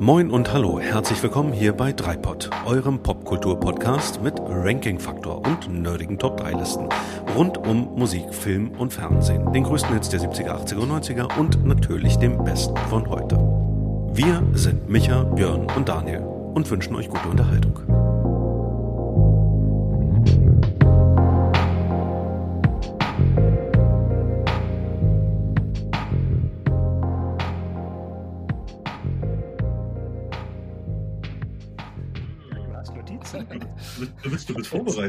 Moin und hallo, herzlich willkommen hier bei Dreipod, eurem Popkultur-Podcast mit Ranking-Faktor und nerdigen Top-3-Listen rund um Musik, Film und Fernsehen, den größten Hits der 70er, 80er und 90er und natürlich dem besten von heute. Wir sind Micha, Björn und Daniel und wünschen euch gute Unterhaltung.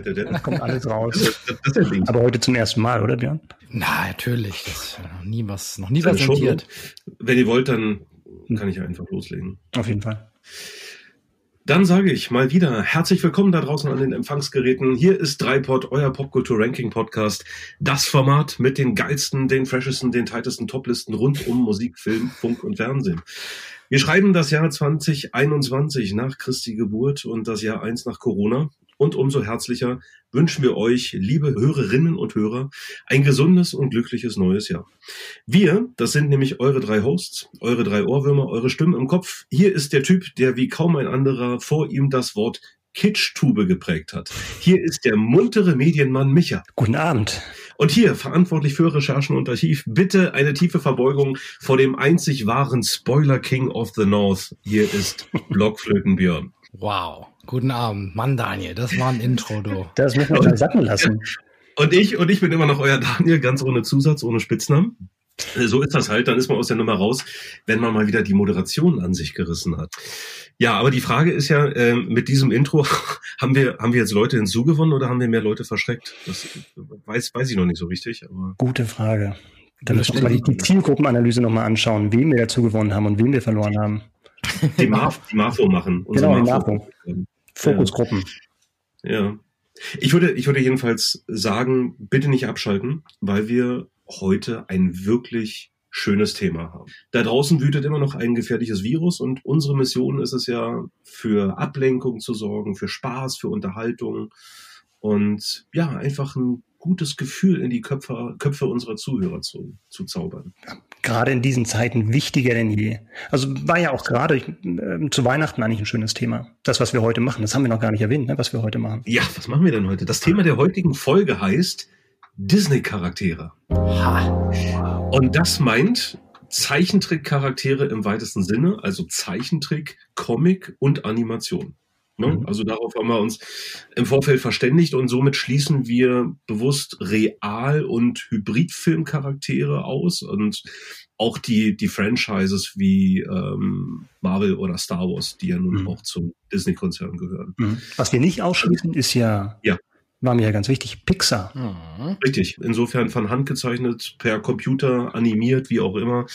Ja? Da kommt alles raus. Das, das Aber heute zum ersten Mal, oder Björn? Na, natürlich. Das ist noch nie was, noch nie was notiert. Wenn ihr wollt, dann kann ich einfach loslegen. Auf jeden Fall. Dann sage ich mal wieder herzlich willkommen da draußen an den Empfangsgeräten. Hier ist Dreipod, euer Popkultur Ranking Podcast. Das Format mit den geilsten, den freshesten, den tightesten Toplisten rund um Musik, Film, Funk und Fernsehen. Wir schreiben das Jahr 2021 nach Christi Geburt und das Jahr 1 nach Corona. Und umso herzlicher wünschen wir euch, liebe Hörerinnen und Hörer, ein gesundes und glückliches neues Jahr. Wir, das sind nämlich eure drei Hosts, eure drei Ohrwürmer, eure Stimmen im Kopf. Hier ist der Typ, der wie kaum ein anderer vor ihm das Wort Kitsch-Tube geprägt hat. Hier ist der muntere Medienmann Micha. Guten Abend. Und hier, verantwortlich für Recherchen und Archiv, bitte eine tiefe Verbeugung vor dem einzig wahren Spoiler King of the North. Hier ist Blockflötenbjörn. Wow. Guten Abend. Mann, Daniel, das war ein Intro, du. Das muss man sacken lassen. Und ich, und ich bin immer noch euer Daniel, ganz ohne Zusatz, ohne Spitznamen. So ist das halt, dann ist man aus der Nummer raus, wenn man mal wieder die Moderation an sich gerissen hat. Ja, aber die Frage ist ja, äh, mit diesem Intro, haben wir, haben wir jetzt Leute hinzugewonnen oder haben wir mehr Leute verschreckt? Das weiß, weiß ich noch nicht so richtig. Aber Gute Frage. Da müssen wir mal die, die Zielgruppenanalyse nochmal anschauen, wen wir dazu gewonnen haben und wen wir verloren haben. Die, Marf, die Marfo machen. Genau, die Marfo. Fokusgruppen. Ja. ja. Ich würde, ich würde jedenfalls sagen, bitte nicht abschalten, weil wir heute ein wirklich schönes Thema haben. Da draußen wütet immer noch ein gefährliches Virus und unsere Mission ist es ja, für Ablenkung zu sorgen, für Spaß, für Unterhaltung und ja, einfach ein gutes Gefühl in die Köpfe, Köpfe unserer Zuhörer zu, zu zaubern. Ja, gerade in diesen Zeiten wichtiger denn je. Also war ja auch gerade äh, zu Weihnachten eigentlich ein schönes Thema. Das, was wir heute machen, das haben wir noch gar nicht erwähnt, ne, was wir heute machen. Ja, was machen wir denn heute? Das Thema der heutigen Folge heißt Disney-Charaktere. Und das meint Zeichentrick-Charaktere im weitesten Sinne, also Zeichentrick, Comic und Animation. Ne? Mhm. Also darauf haben wir uns im Vorfeld verständigt und somit schließen wir bewusst Real- und Hybridfilmcharaktere aus und auch die, die Franchises wie ähm, Marvel oder Star Wars, die ja nun mhm. auch zum Disney-Konzern gehören. Mhm. Was wir nicht ausschließen, ist ja ja war mir ja ganz wichtig, Pixar. Mhm. Richtig. Insofern von Hand gezeichnet, per Computer animiert, wie auch immer.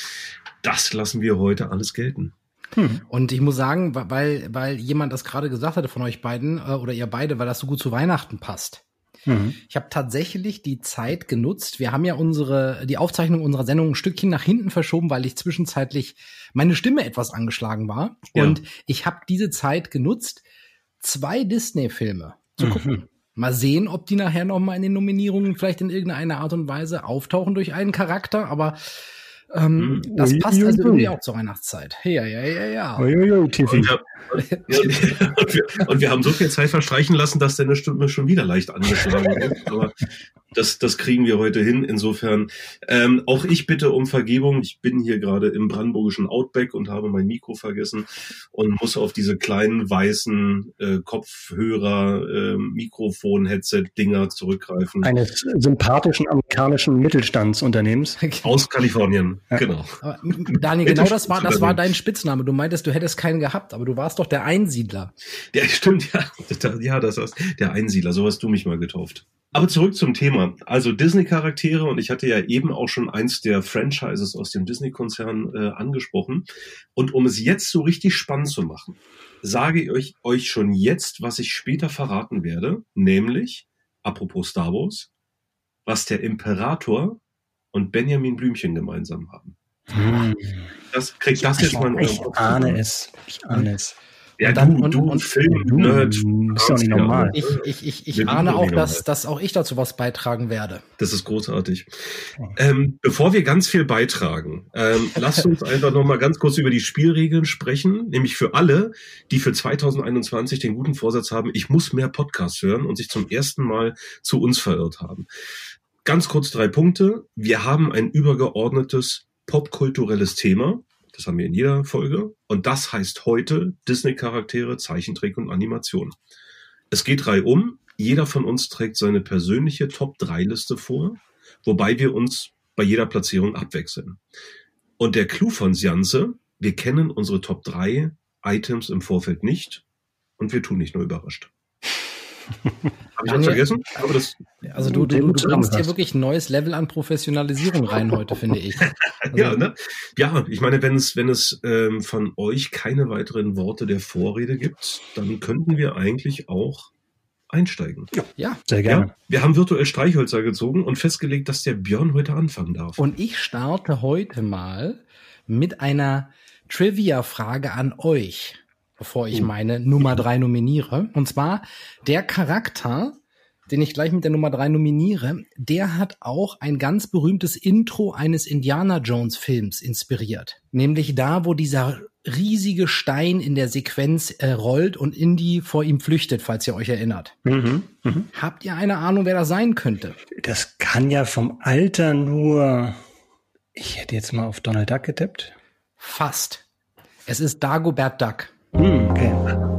Das lassen wir heute alles gelten. Hm. Und ich muss sagen, weil, weil jemand das gerade gesagt hatte von euch beiden äh, oder ihr beide, weil das so gut zu Weihnachten passt. Mhm. Ich habe tatsächlich die Zeit genutzt. Wir haben ja unsere die Aufzeichnung unserer Sendung ein Stückchen nach hinten verschoben, weil ich zwischenzeitlich meine Stimme etwas angeschlagen war. Ja. Und ich habe diese Zeit genutzt, zwei Disney-Filme zu gucken. Mhm. Mal sehen, ob die nachher noch mal in den Nominierungen vielleicht in irgendeiner Art und Weise auftauchen durch einen Charakter, aber ähm, hm. das passt also irgendwie auch zur Weihnachtszeit. Ja, ja, ja, ja. Und wir, und, wir, und wir haben so viel Zeit verstreichen lassen, dass deine Stimme schon wieder leicht angeschlagen ist. Aber das, das kriegen wir heute hin. Insofern ähm, auch ich bitte um Vergebung. Ich bin hier gerade im brandenburgischen Outback und habe mein Mikro vergessen und muss auf diese kleinen weißen äh, Kopfhörer, äh, Mikrofon-Headset-Dinger zurückgreifen. Eines sympathischen amerikanischen Mittelstandsunternehmens. Aus Kalifornien, ja. genau. Aber, Daniel, genau das war, das war dein Spitzname. Du meintest, du hättest keinen gehabt, aber du warst doch der Einsiedler. Ja, stimmt, ja. Ja, das ist der Einsiedler. So hast du mich mal getauft. Aber zurück zum Thema. Also Disney-Charaktere und ich hatte ja eben auch schon eins der Franchises aus dem Disney-Konzern äh, angesprochen. Und um es jetzt so richtig spannend zu machen, sage ich euch, euch schon jetzt, was ich später verraten werde, nämlich, apropos Star Wars, was der Imperator und Benjamin Blümchen gemeinsam haben. Hm. Das kriegt das ich, jetzt mal. Ich ahne es. Ich ahne es. Ja, und dann, du, und, du, und, Film, du Nerd. bist doch nicht normal. Ich, ich, ich, ich Wir ahne auch, dass, dass auch ich dazu was beitragen werde. Das ist großartig. Ähm, bevor wir ganz viel beitragen, ähm, lasst uns einfach noch mal ganz kurz über die Spielregeln sprechen, nämlich für alle, die für 2021 den guten Vorsatz haben, ich muss mehr Podcasts hören und sich zum ersten Mal zu uns verirrt haben. Ganz kurz drei Punkte. Wir haben ein übergeordnetes popkulturelles Thema. Das haben wir in jeder Folge. Und das heißt heute Disney-Charaktere, Zeichentrick und Animation. Es geht reihum. Jeder von uns trägt seine persönliche Top-3-Liste vor, wobei wir uns bei jeder Platzierung abwechseln. Und der Clou von Sianze, wir kennen unsere Top 3 Items im Vorfeld nicht und wir tun nicht nur überrascht. Habe ich Daniel, vergessen? Aber das, Also du, du, du gut bringst hier wirklich ein neues Level an Professionalisierung rein heute, finde ich. Also, ja, ne? ja, ich meine, wenn es, wenn es ähm, von euch keine weiteren Worte der Vorrede gibt, dann könnten wir eigentlich auch einsteigen. ja. Sehr gerne. Ja, wir haben virtuell Streichhölzer gezogen und festgelegt, dass der Björn heute anfangen darf. Und ich starte heute mal mit einer Trivia-Frage an euch, bevor ich Oh. meine Nummer drei nominiere. Und zwar der Charakter, den ich gleich mit der Nummer drei nominiere, der hat auch ein ganz berühmtes Intro eines Indiana Jones Films inspiriert. Nämlich da, wo dieser riesige Stein in der Sequenz äh, rollt und Indy vor ihm flüchtet, falls ihr euch erinnert. Mhm. Mhm. Habt ihr eine Ahnung, wer das sein könnte? Das kann ja vom Alter nur. Ich hätte jetzt mal auf Donald Duck getippt. Fast. Es ist Dagobert Duck. Hm, okay.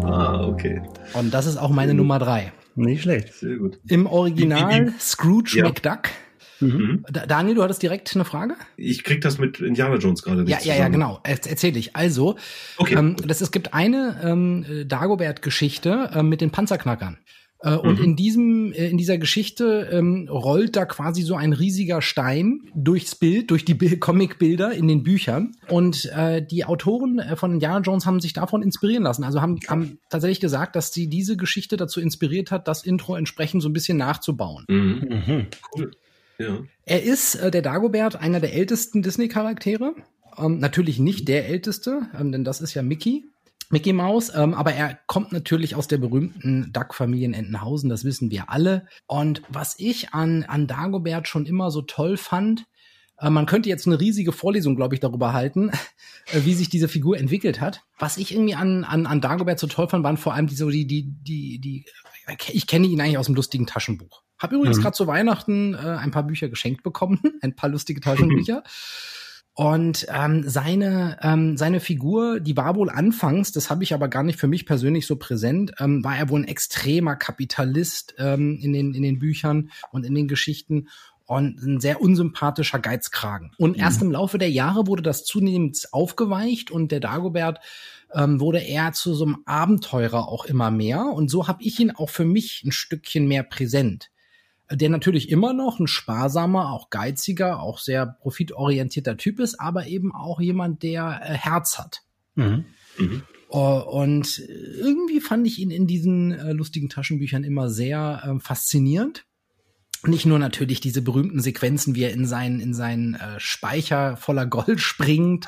Ah, okay. Und das ist auch meine Nummer drei. Nicht schlecht. Sehr gut. Im Original Scrooge Ja. McDuck. Mhm. Da- Daniel, du hattest direkt eine Frage? Ich krieg das mit Indiana Jones gerade nicht Ja, ja, ja, zusammen. genau. Er, erzähl ich. Also, Okay. ähm, das, es gibt eine ähm, äh, Dagobert-Geschichte ähm, mit den Panzerknackern. Äh, und Mhm. in diesem, äh, in dieser Geschichte ähm, rollt da quasi so ein riesiger Stein durchs Bild, durch die Bil- Comicbilder in den Büchern. Und äh, die Autoren äh, von Indiana Jones haben sich davon inspirieren lassen. Also haben, haben tatsächlich gesagt, dass sie diese Geschichte dazu inspiriert hat, das Intro entsprechend so ein bisschen nachzubauen. Mhm. Mhm. Cool. Ja. Er ist äh, der Dagobert, einer der ältesten Disney-Charaktere. Ähm, natürlich nicht der älteste, ähm, denn das ist ja Mickey. Mickey Mouse, ähm, aber er kommt natürlich aus der berühmten Duck-Familie in Entenhausen, das wissen wir alle. Und was ich an, an Dagobert schon immer so toll fand, äh, man könnte jetzt eine riesige Vorlesung, glaube ich, darüber halten, äh, wie sich diese Figur entwickelt hat. Was ich irgendwie an, an, an Dagobert so toll fand, waren vor allem die, so die, die, die, die, ich kenne ihn eigentlich aus dem lustigen Taschenbuch. Hab übrigens Mhm. gerade zu Weihnachten äh, ein paar Bücher geschenkt bekommen, ein paar lustige Taschenbücher. Und ähm, seine, ähm, seine Figur, die war wohl anfangs, das habe ich aber gar nicht für mich persönlich so präsent, ähm, war er wohl ein extremer Kapitalist ähm, in, den, in den Büchern und in den Geschichten und ein sehr unsympathischer Geizkragen. Und erst im Laufe der Jahre wurde das zunehmend aufgeweicht und der Dagobert ähm, wurde eher zu so einem Abenteurer auch immer mehr. Und so habe ich ihn auch für mich ein Stückchen mehr präsent der natürlich immer noch ein sparsamer, auch geiziger, auch sehr profitorientierter Typ ist, aber eben auch jemand, der äh, Herz hat. Mhm. Mhm. Äh, und irgendwie fand ich ihn in diesen äh, lustigen Taschenbüchern immer sehr äh, faszinierend. Nicht nur natürlich diese berühmten Sequenzen, wie er in seinen, in seinen äh, Speicher voller Gold springt.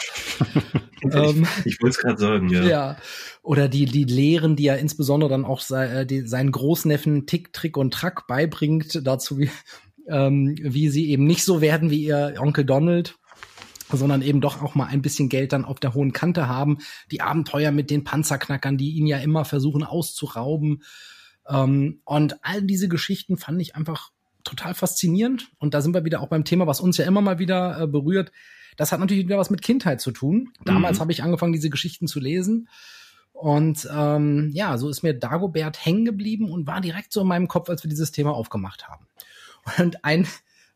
ähm, Ich, ich wollte es gerade sagen, ja. ja. Oder die, die Lehren, die er insbesondere dann auch sei, äh, die, seinen Großneffen Tick, Trick und Track beibringt, dazu wie, ähm, wie sie eben nicht so werden wie ihr Onkel Donald, sondern eben doch auch mal ein bisschen Geld dann auf der hohen Kante haben. Die Abenteuer mit den Panzerknackern, die ihn ja immer versuchen auszurauben. Ähm, und all diese Geschichten fand ich einfach total faszinierend. Und da sind wir wieder auch beim Thema, was uns ja immer mal wieder äh, berührt. Das hat natürlich wieder was mit Kindheit zu tun. Damals Mhm. habe ich angefangen, diese Geschichten zu lesen. Und ähm, ja, so ist mir Dagobert hängen geblieben und war direkt so in meinem Kopf, als wir dieses Thema aufgemacht haben. Und ein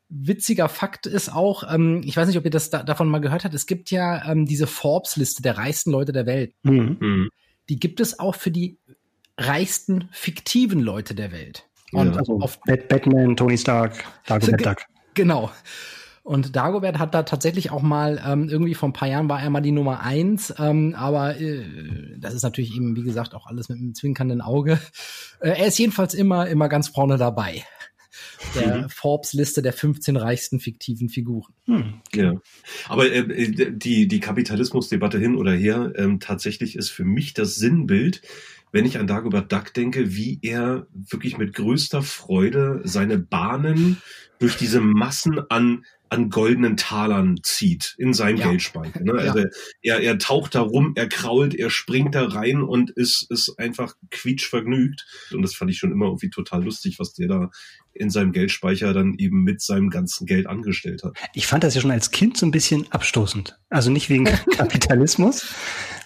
witziger Fakt ist auch, ähm, ich weiß nicht, ob ihr das da, davon mal gehört habt, es gibt ja ähm, diese Forbes-Liste der reichsten Leute der Welt. Mhm. Mhm. Die gibt es auch für die reichsten fiktiven Leute der Welt. Und Ja. Also auf Bat Batman, Tony Stark, Dagobert Ge- Duck. Genau. Und Dagobert hat da tatsächlich auch mal, ähm, irgendwie vor ein paar Jahren war er mal die Nummer eins, ähm, aber äh, das ist natürlich eben, wie gesagt, auch alles mit einem zwinkernden Auge. Äh, er ist jedenfalls immer, immer ganz vorne dabei. der mhm. Forbes-Liste der 15 reichsten fiktiven Figuren. Mhm. Ja, aber äh, die, die Kapitalismusdebatte hin oder her, ähm, tatsächlich ist für mich das Sinnbild, wenn ich an Dagobert Duck denke, wie er wirklich mit größter Freude seine Bahnen durch diese Massen an an goldenen Talern zieht in seinen ja. Geldspeicher. Ne? Also ja. er, er taucht da rum, er krault, er springt da rein und ist, ist einfach quietschvergnügt. Und das fand ich schon immer irgendwie total lustig, was der da in seinem Geldspeicher dann eben mit seinem ganzen Geld angestellt hat. Ich fand das ja schon als Kind so ein bisschen abstoßend. Also nicht wegen Kapitalismus,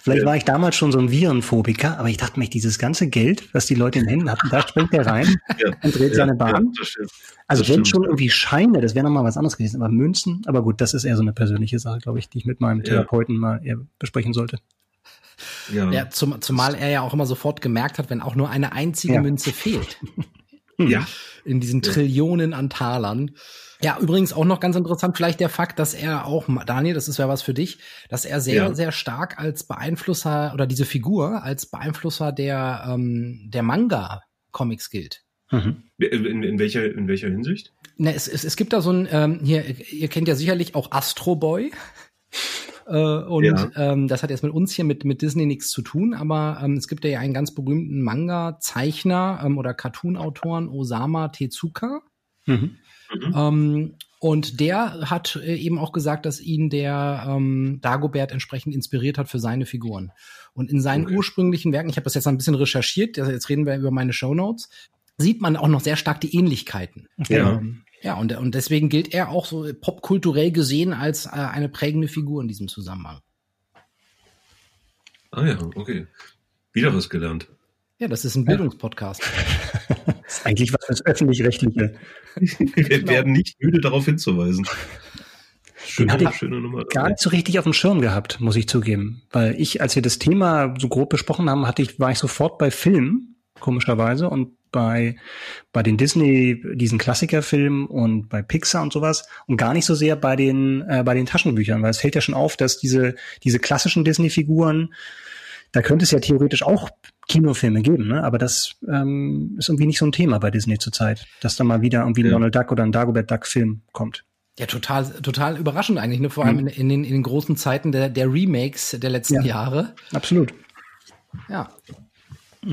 Vielleicht ja. war ich damals schon so ein Virenphobiker, aber ich dachte mir, dieses ganze Geld, was die Leute in den Händen hatten, da springt der rein ja. und dreht ja, seine Bahn. also das wenn schon irgendwie Scheine, das wäre nochmal was anderes gewesen, aber Münzen, aber gut, das ist eher so eine persönliche Sache, glaube ich, die ich mit meinem Therapeuten mal eher besprechen sollte. Ja, ja zum, zumal er ja auch immer sofort gemerkt hat, wenn auch nur eine einzige Münze fehlt. ja. In diesen Trillionen an Talern. Ja, übrigens auch noch ganz interessant, vielleicht der Fakt, dass er auch, Daniel, das ist ja was für dich, dass er sehr, ja. sehr stark als Beeinflusser oder diese Figur als Beeinflusser der, ähm, der Manga-Comics gilt. Mhm. In, in, welcher, in welcher Hinsicht? Na, es, es, es gibt da so ein, ähm, hier, ihr kennt ja sicherlich auch Astro Boy. Äh, und ja. ähm, das hat jetzt mit uns hier mit, mit Disney nichts zu tun, aber ähm, es gibt ja einen ganz berühmten Manga-Zeichner ähm, oder Cartoon-Autoren, Osama Tezuka. Mhm. Mhm. Ähm, und der hat äh, eben auch gesagt, dass ihn der ähm, Dagobert entsprechend inspiriert hat für seine Figuren. Und in seinen okay. ursprünglichen Werken, ich habe das jetzt ein bisschen recherchiert, jetzt reden wir über meine Show Notes, sieht man auch noch sehr stark die Ähnlichkeiten. Ja. Ähm, ja, und, und deswegen gilt er auch so popkulturell gesehen als äh, eine prägende Figur in diesem Zusammenhang. Ah ja, okay. Wieder was gelernt. Ja, das ist ein Bildungspodcast. das ist eigentlich was fürs Öffentlich-Rechtliche. Wir genau. werden nicht müde darauf hinzuweisen. Schöne, Den hatte ich schöne Nummer. gar nicht so richtig auf dem Schirm gehabt, muss ich zugeben. Weil ich, als wir das Thema so grob besprochen haben, hatte ich, war ich sofort bei Filmen, komischerweise, und bei, bei den Disney, diesen Klassikerfilmen und bei Pixar und sowas und gar nicht so sehr bei den, äh, bei den Taschenbüchern, weil es fällt ja schon auf, dass diese, diese klassischen Disney-Figuren, da könnte es ja theoretisch auch Kinofilme geben, ne? aber das ähm, ist irgendwie nicht so ein Thema bei Disney zurzeit, dass da mal wieder irgendwie ein ja. Donald Duck oder ein Dagobert Duck Film kommt. Ja, total, total überraschend eigentlich, ne? vor allem mhm. in, in, den, in den großen Zeiten der, der Remakes der letzten ja, Jahre. Absolut. Ja.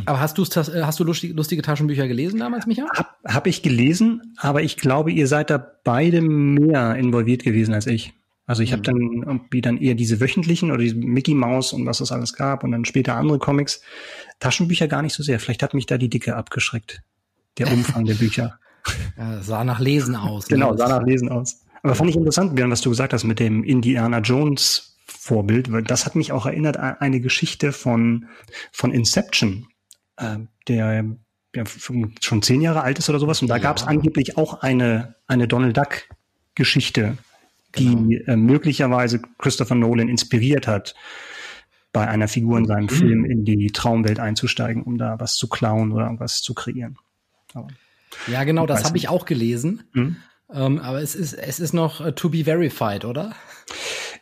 Aber hast, du hast du lustige, lustige Taschenbücher gelesen damals, Micha? Hab, hab ich gelesen, aber ich glaube, ihr seid da beide mehr involviert gewesen als ich. Also ich mhm. habe dann irgendwie dann eher diese wöchentlichen oder diese Mickey Mouse und was es alles gab und dann später andere Comics. Taschenbücher gar nicht so sehr. Vielleicht hat mich da die Dicke abgeschreckt. Der Umfang der Bücher. Ja, sah nach Lesen aus. Ne? genau, sah nach Lesen aus. Aber fand ich interessant, Björn, was du gesagt hast mit dem Indiana Jones Vorbild, weil das hat mich auch erinnert an eine Geschichte von, von Inception, äh, der ja, schon zehn Jahre alt ist oder sowas. Und da ja. gab es angeblich auch eine, eine Donald Duck Geschichte, die genau. äh, möglicherweise Christopher Nolan inspiriert hat bei einer Figur in seinem mhm. Film in die Traumwelt einzusteigen, um da was zu klauen oder irgendwas zu kreieren. Aber ja, genau, das habe ich auch gelesen. Mhm. Ähm, aber es ist, es ist noch uh, to be verified, oder?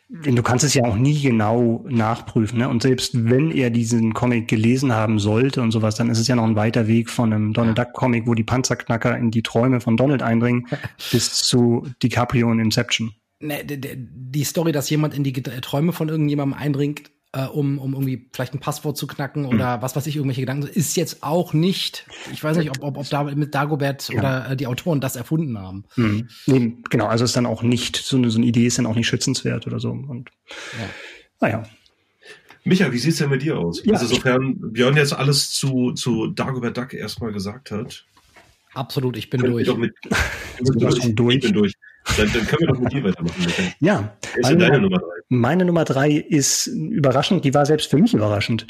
Du kannst es ja auch nie genau nachprüfen. Ne? Und selbst wenn er diesen Comic gelesen haben sollte und sowas, dann ist es ja noch ein weiter Weg von einem Donald Duck Comic, wo die Panzerknacker in die Träume von Donald eindringen, bis zu DiCaprio und Inception. Ne, die Story, dass jemand in die Träume von irgendjemandem eindringt, äh, um, um irgendwie vielleicht ein Passwort zu knacken oder mhm. was weiß ich, irgendwelche Gedanken, ist jetzt auch nicht, ich weiß nicht, ob, ob, ob da mit Dagobert ja. oder äh, die Autoren das erfunden haben. Mhm. Nee, genau, also ist dann auch nicht, so eine, so eine Idee ist dann auch nicht schützenswert oder so. Und ja. naja. Micha, wie sieht's denn mit dir aus? Ja, also sofern Björn jetzt alles zu, zu Dagobert Duck erstmal gesagt hat. Absolut, ich bin durch. Mit, ich, bin durch. durch. ich bin durch. Dann, dann können wir doch mit dir weitermachen. Bitte. Ja. Ist meine, deine Nummer drei? Meine Nummer drei ist überraschend, die war selbst für mich überraschend,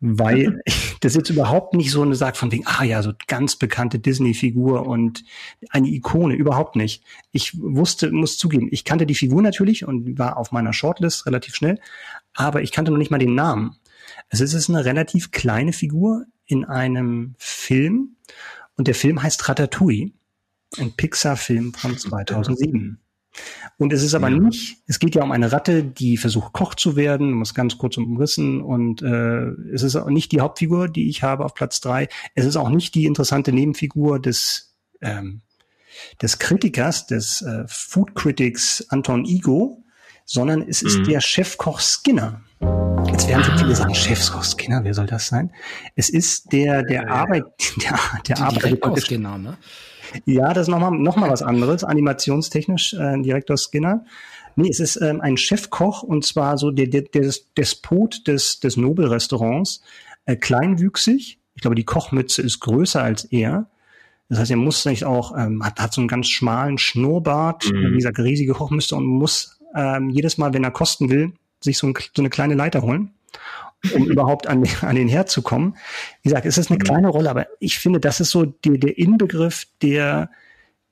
weil das jetzt überhaupt nicht so eine sagt von wegen, ah ja, so ganz bekannte Disney-Figur und eine Ikone, überhaupt nicht. Ich wusste, muss zugeben, ich kannte die Figur natürlich und war auf meiner Shortlist relativ schnell, aber ich kannte noch nicht mal den Namen. Also es ist eine relativ kleine Figur in einem Film und der Film heißt Ratatouille ein Pixar-Film von 2007. Und es ist aber nicht, es geht ja um eine Ratte, die versucht Koch zu werden, es ganz kurz umrissen. Und äh, es ist auch nicht die Hauptfigur, die ich habe auf Platz drei. Es ist auch nicht die interessante Nebenfigur des, ähm, des Kritikers, des äh, Food Critics Anton Igo, sondern es ist mhm. der Chefkoch Skinner. Jetzt werden so viele sagen, Chefkoch Skinner, wer soll das sein? Es ist der, der ja, Arbeit, der, der Arbeit. Skinner, ne? Ja, das ist nochmal noch mal was anderes, animationstechnisch, äh, Direktor Skinner. Nee, es ist ähm, ein Chefkoch und zwar so der, der, der Despot des, des Nobelrestaurants, äh, kleinwüchsig. Ich glaube, die Kochmütze ist größer als er. Das heißt, er muss sich auch, ähm, hat, hat so einen ganz schmalen Schnurrbart, mhm. wie gesagt, riesige Kochmütze und muss ähm, jedes Mal, wenn er kosten will, sich so, ein, so eine kleine Leiter holen, um überhaupt an, an den Herd zu kommen. Wie gesagt, es ist eine mhm. kleine Rolle, aber ich finde, das ist so die, der Inbegriff der,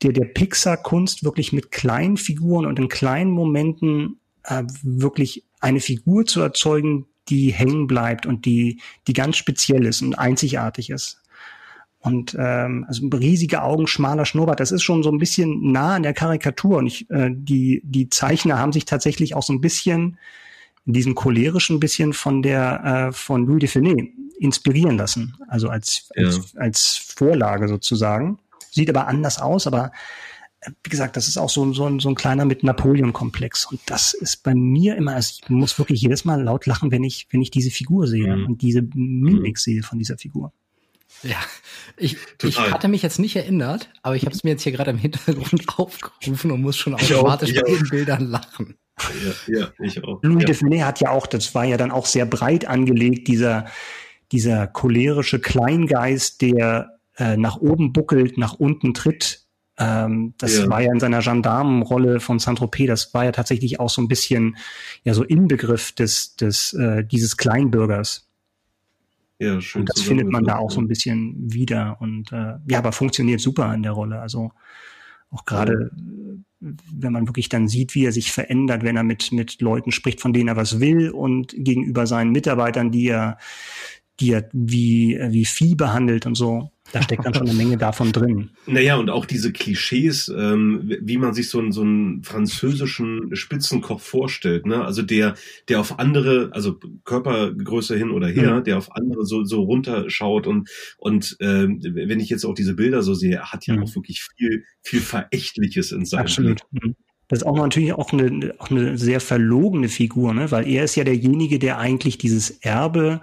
der, der Pixar-Kunst wirklich mit kleinen Figuren und in kleinen Momenten äh, wirklich eine Figur zu erzeugen, die hängen bleibt und die, die ganz speziell ist und einzigartig ist. Und ähm, also riesige Augen, schmaler Schnurrbart, das ist schon so ein bisschen nah an der Karikatur. Und ich, äh, die, die Zeichner haben sich tatsächlich auch so ein bisschen in diesem cholerischen bisschen von der äh, von Louis de Finet inspirieren lassen. Also als, ja. als, als Vorlage sozusagen. Sieht aber anders aus, aber äh, wie gesagt, das ist auch so, so, ein, so ein kleiner mit Napoleon-Komplex. Und das ist bei mir immer, also ich muss wirklich jedes Mal laut lachen, wenn ich, wenn ich diese Figur sehe mhm. und diese Mimik sehe von dieser Figur. Ja, ich, ich hatte mich jetzt nicht erinnert, aber ich habe es mir jetzt hier gerade im Hintergrund aufgerufen und muss schon automatisch bei den Bildern lachen. Ja, ja, ich auch. Louis ja. de Funès hat ja auch, das war ja dann auch sehr breit angelegt, dieser, dieser cholerische Kleingeist, der äh, nach oben buckelt, nach unten tritt. Ähm, das ja. war ja in seiner Gendarmenrolle von Saint-Tropez, das war ja tatsächlich auch so ein bisschen ja so Inbegriff des, des äh, dieses Kleinbürgers. Ja, schön. Und das findet man da auch so ein bisschen wieder und äh, ja, aber funktioniert super in der Rolle. Also auch gerade, wenn man wirklich dann sieht, wie er sich verändert, wenn er mit mit Leuten spricht, von denen er was will und gegenüber seinen Mitarbeitern, die er die er wie wie Vieh behandelt und so da steckt dann schon eine Menge davon drin. Naja, und auch diese Klischees, ähm, wie man sich so einen, so einen französischen Spitzenkoch vorstellt, ne? Also der, der auf andere, also Körpergröße hin oder her, mhm. der auf andere so, so runterschaut und, und ähm, wenn ich jetzt auch diese Bilder so sehe, er hat ja mhm. auch wirklich viel, viel Verächtliches in seinem Absolut. Mhm. Das ist auch natürlich auch eine, auch eine sehr verlogene Figur, ne? weil er ist ja derjenige, der eigentlich dieses Erbe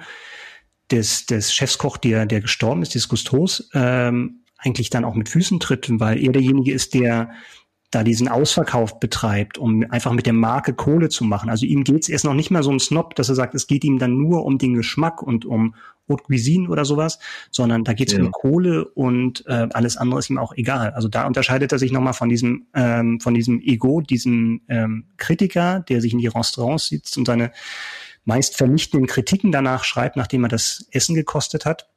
des, des Chefskoch, der, der gestorben ist, des Gustos, ähm, eigentlich dann auch mit Füßen tritt, weil er derjenige ist, der da diesen Ausverkauf betreibt, um einfach mit der Marke Kohle zu machen. Also ihm geht's erst noch nicht mal so ein Snob, dass er sagt, es geht ihm dann nur um den Geschmack und um Haute Cuisine oder sowas, sondern da geht's ja. um Kohle und äh, alles andere ist ihm auch egal. Also da unterscheidet er sich nochmal von diesem, ähm, von diesem Ego, diesem ähm, Kritiker, der sich in die Restaurants sitzt und seine meist vernichtenden Kritiken danach schreibt, nachdem er das Essen gekostet hat,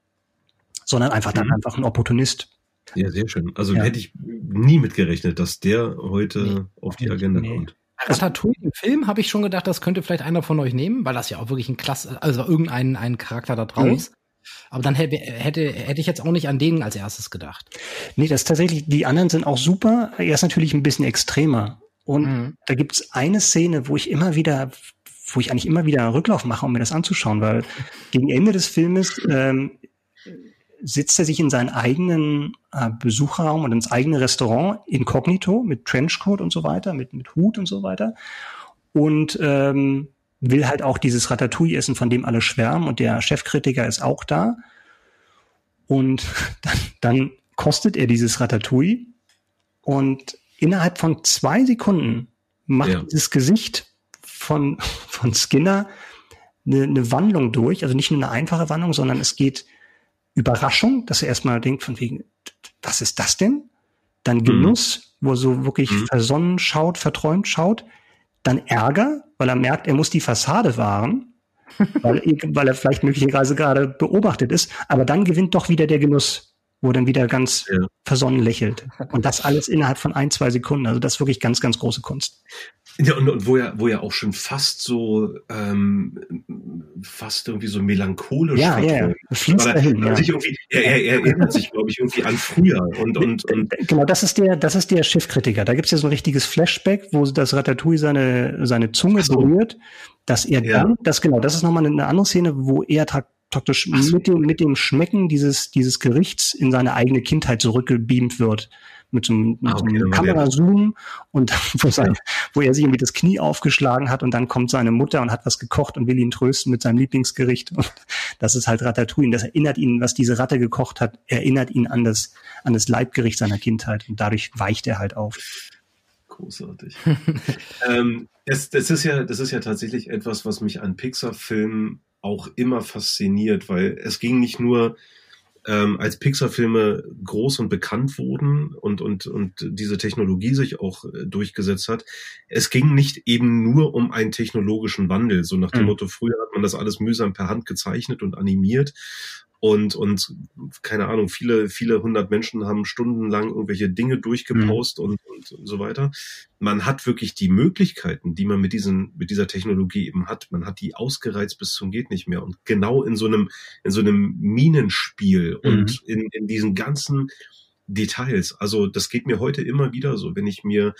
sondern einfach mhm. dann einfach ein Opportunist. Ja, sehr schön. Also ja. hätte ich nie mitgerechnet, dass der heute nee. auf die Agenda nee. kommt. Ratatouille im Film habe ich schon gedacht, das könnte vielleicht einer von euch nehmen, weil das ja auch wirklich ein klasse, also irgendein ein Charakter da draus. Mhm. Aber dann hätte, hätte, hätte ich jetzt auch nicht an den als erstes gedacht. Nee, das ist tatsächlich, die anderen sind auch super. Er ist natürlich ein bisschen extremer. Und mhm. da gibt's eine Szene, wo ich immer wieder wo ich eigentlich immer wieder einen Rücklauf mache, um mir das anzuschauen, weil gegen Ende des Filmes ähm, sitzt er sich in seinen eigenen äh, Besucherraum und ins eigene Restaurant inkognito mit Trenchcoat und so weiter, mit, mit Hut und so weiter und ähm, will halt auch dieses Ratatouille essen, von dem alle schwärmen und der Chefkritiker ist auch da und dann, dann kostet er dieses Ratatouille und innerhalb von zwei Sekunden macht ja. dieses Gesicht von, von Skinner eine, eine Wandlung durch, also nicht nur eine einfache Wandlung, sondern es geht Überraschung, dass er erstmal denkt von wegen, was ist das denn? Dann mhm. Genuss, mhm. wo er so wirklich mhm. versonnen schaut, verträumt schaut. Dann Ärger, weil er merkt, er muss die Fassade wahren, weil, weil er vielleicht möglicherweise gerade beobachtet ist. Aber dann gewinnt doch wieder der Genuss, wo er dann wieder ganz ja. versonnen lächelt. Und das alles innerhalb von ein, zwei Sekunden. Also das ist wirklich ganz, ganz große Kunst. Ja, und, und wo ja, wo ja auch schon fast so, ähm, fast irgendwie so melancholisch ja, ja, ja. dahin, ja. Sich irgendwie, er, er, er erinnert sich, glaube ich, irgendwie an früher. Und, und, und genau, das ist der, das ist der Schiffkritiker. Da gibt's ja so ein richtiges Flashback, wo das Ratatouille seine, seine Zunge so. berührt, dass er ja. dann, das genau, das ist nochmal eine andere Szene, wo er praktisch so. mit dem, mit dem Schmecken dieses, dieses Gerichts in seine eigene Kindheit zurückgebeamt wird mit so, einem, mit ah, okay, einem Kamerazoom und wo, sein, wo er sich irgendwie das Knie aufgeschlagen hat und dann kommt seine Mutter und hat was gekocht und will ihn trösten mit seinem Lieblingsgericht. Und das ist halt Ratatouille. Das erinnert ihn, was diese Ratte gekocht hat, erinnert ihn an das, an das Leibgericht seiner Kindheit und dadurch weicht er halt auf. Großartig. ähm, das, das, ist ja, das ist ja tatsächlich etwas, was mich an Pixar-Filmen auch immer fasziniert, weil es ging nicht nur ähm, als Pixar-Filme groß und bekannt wurden und, und, und diese Technologie sich auch äh, durchgesetzt hat, es ging nicht eben nur um einen technologischen Wandel. So nach dem mhm. Motto, früher hat man das alles mühsam per Hand gezeichnet und animiert und, und keine Ahnung, viele, viele hundert Menschen haben stundenlang irgendwelche Dinge durchgepost mhm. und, und, und so weiter. Man hat wirklich die Möglichkeiten, die man mit diesen, mit dieser Technologie eben hat. Man hat die ausgereizt bis zum geht nicht mehr. Und genau in so einem, in so einem Minenspiel mhm. und in, in diesen ganzen Details. Also das geht mir heute immer wieder so, wenn ich mir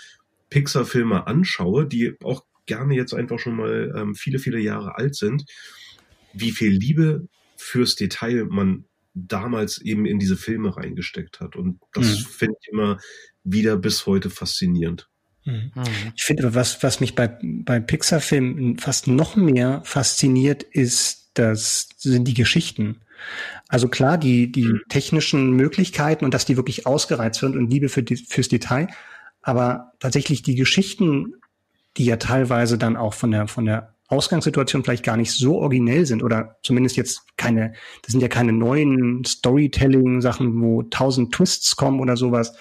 Pixar-Filme anschaue, die auch gerne jetzt einfach schon mal ähm, viele, viele Jahre alt sind, wie viel Liebe fürs Detail man damals eben in diese Filme reingesteckt hat. Und das mhm. finde ich immer wieder bis heute faszinierend. Mhm. mhm. Ich finde, was, was mich bei, bei Pixar-Filmen fast noch mehr fasziniert, ist, das sind die Geschichten. Also klar, die, die mhm. technischen Möglichkeiten und dass die wirklich ausgereizt sind und Liebe für die, fürs Detail. Aber tatsächlich die Geschichten, die ja teilweise dann auch von der, von der Ausgangssituationen vielleicht gar nicht so originell sind oder zumindest jetzt keine, das sind ja keine neuen Storytelling-Sachen, wo tausend Twists kommen oder sowas,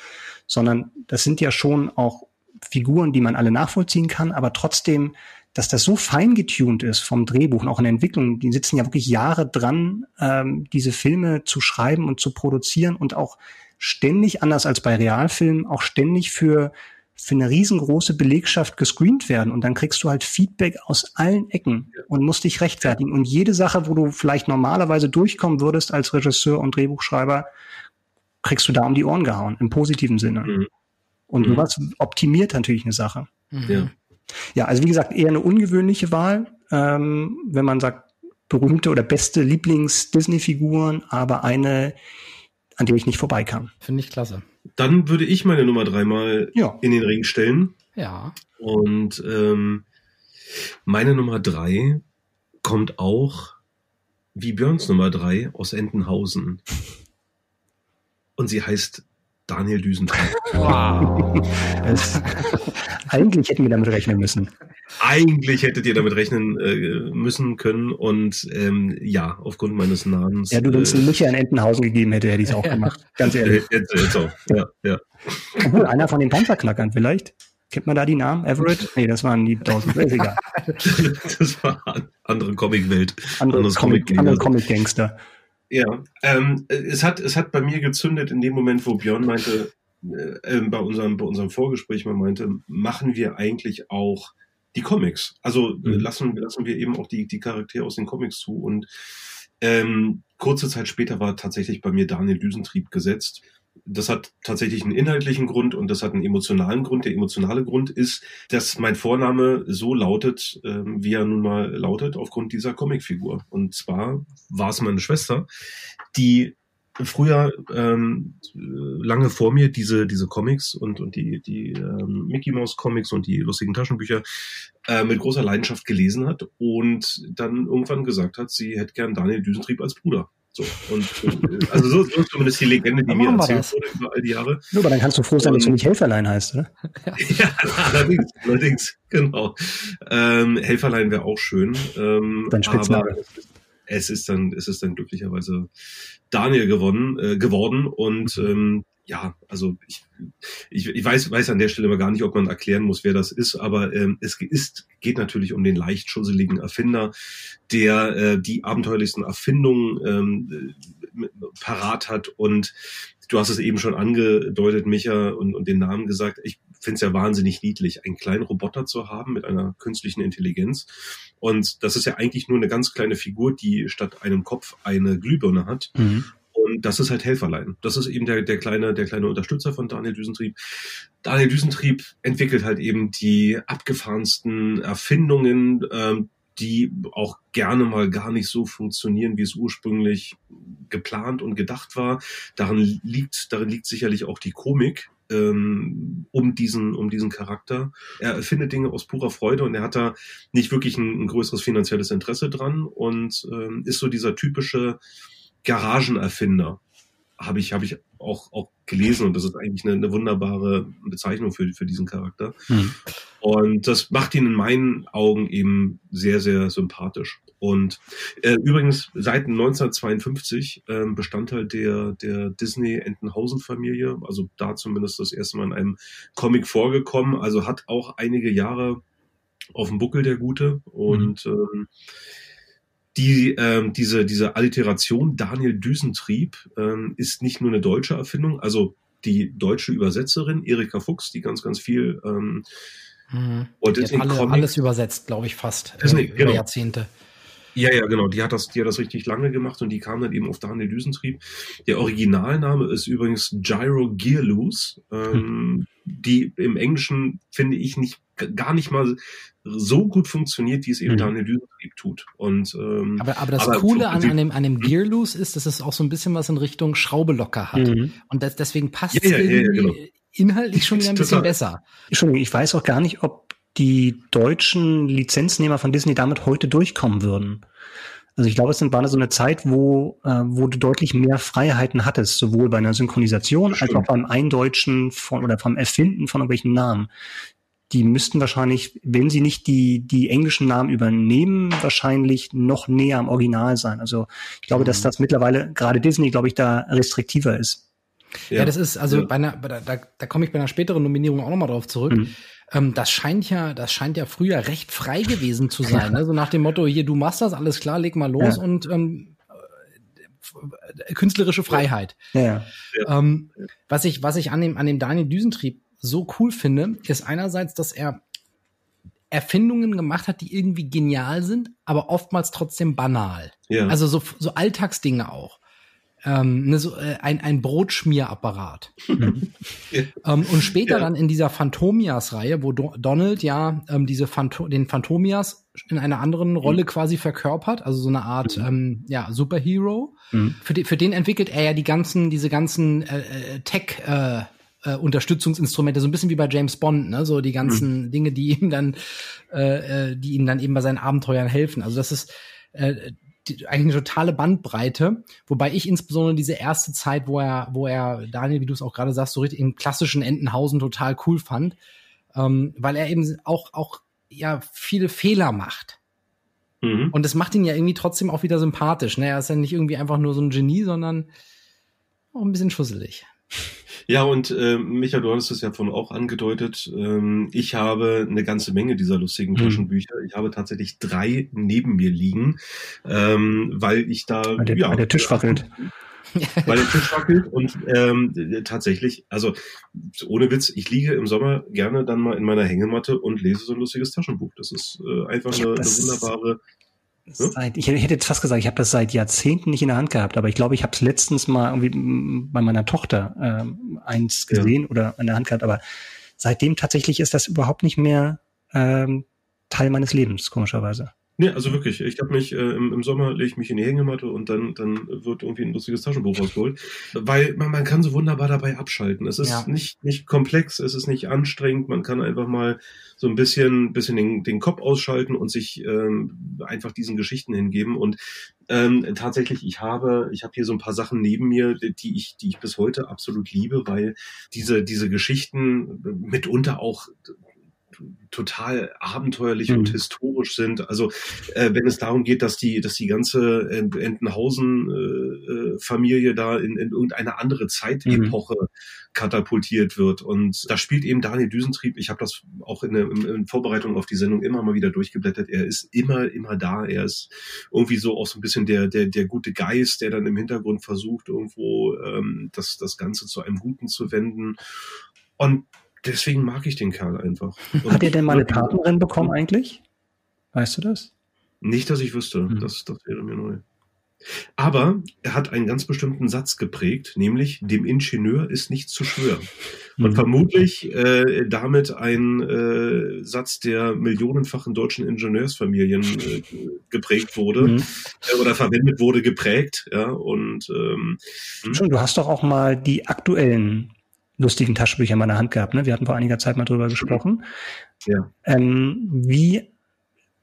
sondern das sind ja schon auch Figuren, die man alle nachvollziehen kann, aber trotzdem, dass das so fein getuned ist vom Drehbuch und auch in der Entwicklung, die sitzen ja wirklich Jahre dran, ähm, diese Filme zu schreiben und zu produzieren und auch ständig, anders als bei Realfilmen, auch ständig für für eine riesengroße Belegschaft gescreent werden und dann kriegst du halt Feedback aus allen Ecken und musst dich rechtfertigen. Und jede Sache, wo du vielleicht normalerweise durchkommen würdest als Regisseur und Drehbuchschreiber, kriegst du da um die Ohren gehauen, im positiven Sinne. Mhm. Und mhm. sowas optimiert natürlich eine Sache. Mhm. Ja. ja, also wie gesagt, eher eine ungewöhnliche Wahl, ähm, wenn man sagt, berühmte oder beste Lieblings-Disney-Figuren, aber eine, an der ich nicht vorbeikam. Finde ich klasse. Dann würde ich meine Nummer dreimal ja. in den Ring stellen. Ja. Und ähm, meine Nummer drei kommt auch wie Björns Nummer drei aus Entenhausen. Und sie heißt Daniel Düsentrieb. Wow. eigentlich hätten wir damit rechnen müssen. Eigentlich hättet ihr damit rechnen äh, müssen können und ähm, ja, aufgrund meines Namens. Ja, du, wenn es äh, Micha in Entenhausen gegeben hätte, hätte ich es auch gemacht. Ganz ehrlich. Jetzt, jetzt auch. Ja, ja. Obwohl, einer von den Panzerknackern vielleicht. Kennt man da die Namen? Everett? Nee, das waren die 1000. Ist egal. das war andere Comicwelt. Andere Comic, andere Comic-Gangster. Ja, ähm, es hat es hat bei mir gezündet in dem Moment, wo Björn meinte, äh, ähm, bei unserem bei unserem Vorgespräch man meinte, machen wir eigentlich auch die Comics. Also äh, mhm. lassen lassen wir eben auch die die Charaktere aus den Comics zu und ähm, kurze Zeit später war tatsächlich bei mir Daniel Düsentrieb gesetzt das hat tatsächlich einen inhaltlichen Grund und das hat einen emotionalen Grund. Der emotionale Grund ist, dass mein Vorname so lautet, äh, wie er nun mal lautet, aufgrund dieser Comicfigur. Und zwar war es meine Schwester, die früher ähm, lange vor mir diese diese Comics und und die die ähm, Mickey Mouse Comics und die lustigen Taschenbücher äh, mit großer Leidenschaft gelesen hat und dann irgendwann gesagt hat, sie hätte gern Daniel Düsentrieb als Bruder. So, und, äh, also so, so ist zumindest die Legende, die mir erzählt wurde über all die Jahre. Nur, aber dann kannst du froh sein, dass du nicht Helferlein heißt, oder? ja, allerdings, allerdings, genau. Ähm, Helferlein wäre auch schön. Ähm, Dein Spitzname. Es ist dann, es ist dann glücklicherweise Daniel gewonnen, äh, geworden und mhm. ähm, ja, also ich, ich, ich weiß, weiß an der Stelle aber gar nicht, ob man erklären muss, wer das ist, aber ähm, es ist, geht natürlich um den leicht schusseligen Erfinder, der äh, die abenteuerlichsten Erfindungen ähm, parat hat und du hast es eben schon angedeutet, Micha, und, und den Namen gesagt. Ich finde es ja wahnsinnig niedlich, einen kleinen Roboter zu haben mit einer künstlichen Intelligenz. Und das ist ja eigentlich nur eine ganz kleine Figur, die statt einem Kopf eine Glühbirne hat. Mhm. Und das ist halt Helferlein. Das ist eben der, der kleine, der kleine Unterstützer von Daniel Düsentrieb. Daniel Düsentrieb entwickelt halt eben die abgefahrensten Erfindungen, ähm, die auch gerne mal gar nicht so funktionieren, wie es ursprünglich geplant und gedacht war. Darin liegt, darin liegt sicherlich auch die Komik, ähm, um diesen um diesen Charakter. Er erfindet Dinge aus purer Freude und er hat da nicht wirklich ein, ein größeres finanzielles Interesse dran und ähm, ist so dieser typische Garagenerfinder. Habe ich habe ich auch auch gelesen und das ist eigentlich eine, eine wunderbare Bezeichnung für für diesen Charakter. Mhm. Und das macht ihn in meinen Augen eben sehr sehr sympathisch. Und äh, übrigens seit 1952 äh, Bestandteil der, der Disney-Entenhausen-Familie, also da zumindest das erste Mal in einem Comic vorgekommen, also hat auch einige Jahre auf dem Buckel der Gute und mhm. ähm, die, ähm, diese, diese Alliteration Daniel Düsentrieb ähm, ist nicht nur eine deutsche Erfindung, also die deutsche Übersetzerin Erika Fuchs, die ganz, ganz viel ähm, mhm. und Disney alle, alles übersetzt, glaube ich, fast Disney, äh, über genau. Jahrzehnte. Ja, ja, genau. Die hat das, die hat das richtig lange gemacht und die kam dann eben auf Daniel Düsentrieb. Der Originalname ist übrigens Gyro Gear Loose. Ähm, hm. Die im Englischen finde ich nicht gar nicht mal so gut funktioniert, wie es eben mhm. Daniel Düsentrieb tut. Und ähm, aber, aber das aber Coole an, an, dem, an dem Gear Loose ist, dass es auch so ein bisschen was in Richtung Schraube locker hat. Mhm. Und das, deswegen passt es ja, ja, ja, genau. inhaltlich schon wieder ein bisschen besser. Entschuldigung, ich weiß auch gar nicht, ob die deutschen Lizenznehmer von Disney damit heute durchkommen würden. Also ich glaube, es war so eine Zeit, wo, äh, wo du deutlich mehr Freiheiten hattest, sowohl bei einer Synchronisation Stimmt. als auch beim Eindeutschen von oder beim Erfinden von irgendwelchen Namen. Die müssten wahrscheinlich, wenn sie nicht die, die englischen Namen übernehmen, wahrscheinlich noch näher am Original sein. Also ich glaube, mhm. dass das mittlerweile, gerade Disney, glaube ich, da restriktiver ist. Ja, ja das ist, also ja. bei einer, bei der, da, da komme ich bei einer späteren Nominierung auch nochmal drauf zurück. Mhm. Ähm, das scheint ja, das scheint ja früher recht frei gewesen zu sein. Ne? So nach dem Motto, hier, du machst das, alles klar, leg mal los ja. und ähm, äh, künstlerische Freiheit. Ja. Ähm, was ich, was ich an dem, an dem Daniel Düsentrieb so cool finde, ist einerseits, dass er Erfindungen gemacht hat, die irgendwie genial sind, aber oftmals trotzdem banal. Ja. Also so, so Alltagsdinge auch ähm, ne, so, äh, ein, ein Brotschmierapparat. ähm, und später ja. dann in dieser Phantomias-Reihe, wo Do Donald ja ähm, diese Phanto den Phantomias in einer anderen Rolle mhm. quasi verkörpert, also so eine Art mhm. ähm, ja, Superhero. Mhm. Für, die, für den entwickelt er ja die ganzen, diese ganzen äh, äh Tech- äh, äh, Unterstützungsinstrumente, so ein bisschen wie bei James Bond, ne? So die ganzen mhm. Dinge, die ihm dann, äh, äh, die ihm dann eben bei seinen Abenteuern helfen. Also das ist äh, die, eigentlich eine totale Bandbreite, wobei ich insbesondere diese erste Zeit, wo er, wo er, Daniel, wie du es auch gerade sagst, so richtig im klassischen Entenhausen total cool fand, ähm, weil er eben auch, auch ja viele Fehler macht. Mhm. Und das macht ihn ja irgendwie trotzdem auch wieder sympathisch. Ne? Er ist ja nicht irgendwie einfach nur so ein Genie, sondern auch ein bisschen schusselig. Ja, und äh, Micha, du hast es ja von auch angedeutet. Ähm, ich habe eine ganze Menge dieser lustigen mhm. Taschenbücher. Ich habe tatsächlich drei neben mir liegen, ähm, weil ich da weil der, ja, weil der Tisch wackelt. weil der Tisch wackelt und ähm, tatsächlich, also ohne Witz, ich liege im Sommer gerne dann mal in meiner Hängematte und lese so ein lustiges Taschenbuch. Das ist äh, einfach eine, eine wunderbare Seit, ich hätte jetzt fast gesagt, ich habe das seit Jahrzehnten nicht in der Hand gehabt, aber ich glaube, ich habe es letztens mal irgendwie bei meiner Tochter ähm, eins gesehen ja. oder in der Hand gehabt, aber seitdem tatsächlich ist das überhaupt nicht mehr ähm, Teil meines Lebens, komischerweise. Nee, also wirklich. Ich habe mich äh, im, im Sommer lege ich mich in die Hängematte und dann dann wird irgendwie ein lustiges Taschenbuch rausgeholt, weil man, man kann so wunderbar dabei abschalten. Es ist ja. nicht nicht komplex, es ist nicht anstrengend. Man kann einfach mal so ein bisschen bisschen den, den Kopf ausschalten und sich ähm, einfach diesen Geschichten hingeben. Und ähm, tatsächlich, ich habe ich habe hier so ein paar Sachen neben mir, die ich die ich bis heute absolut liebe, weil diese diese Geschichten mitunter auch total abenteuerlich mhm. und historisch sind. Also äh, wenn es darum geht, dass die, dass die ganze Entenhausen-Familie äh, da in, in irgendeine andere Zeitepoche mhm. katapultiert wird. Und da spielt eben Daniel Düsentrieb. Ich habe das auch in, der, in Vorbereitung auf die Sendung immer mal wieder durchgeblättert. Er ist immer, immer da. Er ist irgendwie so auch so ein bisschen der, der, der gute Geist, der dann im Hintergrund versucht, irgendwo ähm, das, das Ganze zu einem Guten zu wenden. Und deswegen mag ich den Kerl einfach. Und Hat er denn mal eine Partnerin bekommen eigentlich? Weißt du das? Nicht, dass ich wüsste. Mhm. Das, das wäre mir neu. Aber er hat einen ganz bestimmten Satz geprägt, nämlich dem Ingenieur ist nichts zu schwören. Und mhm. vermutlich äh, damit ein äh, Satz, der millionenfach in deutschen Ingenieursfamilien äh, geprägt wurde mhm. äh, oder verwendet wurde, geprägt. Ja, und ähm, hm? Schon, du hast doch auch mal die aktuellen lustigen Taschenbücher in meiner Hand gehabt. Ne? Wir hatten vor einiger Zeit mal drüber gesprochen. Ja. Ähm, wie,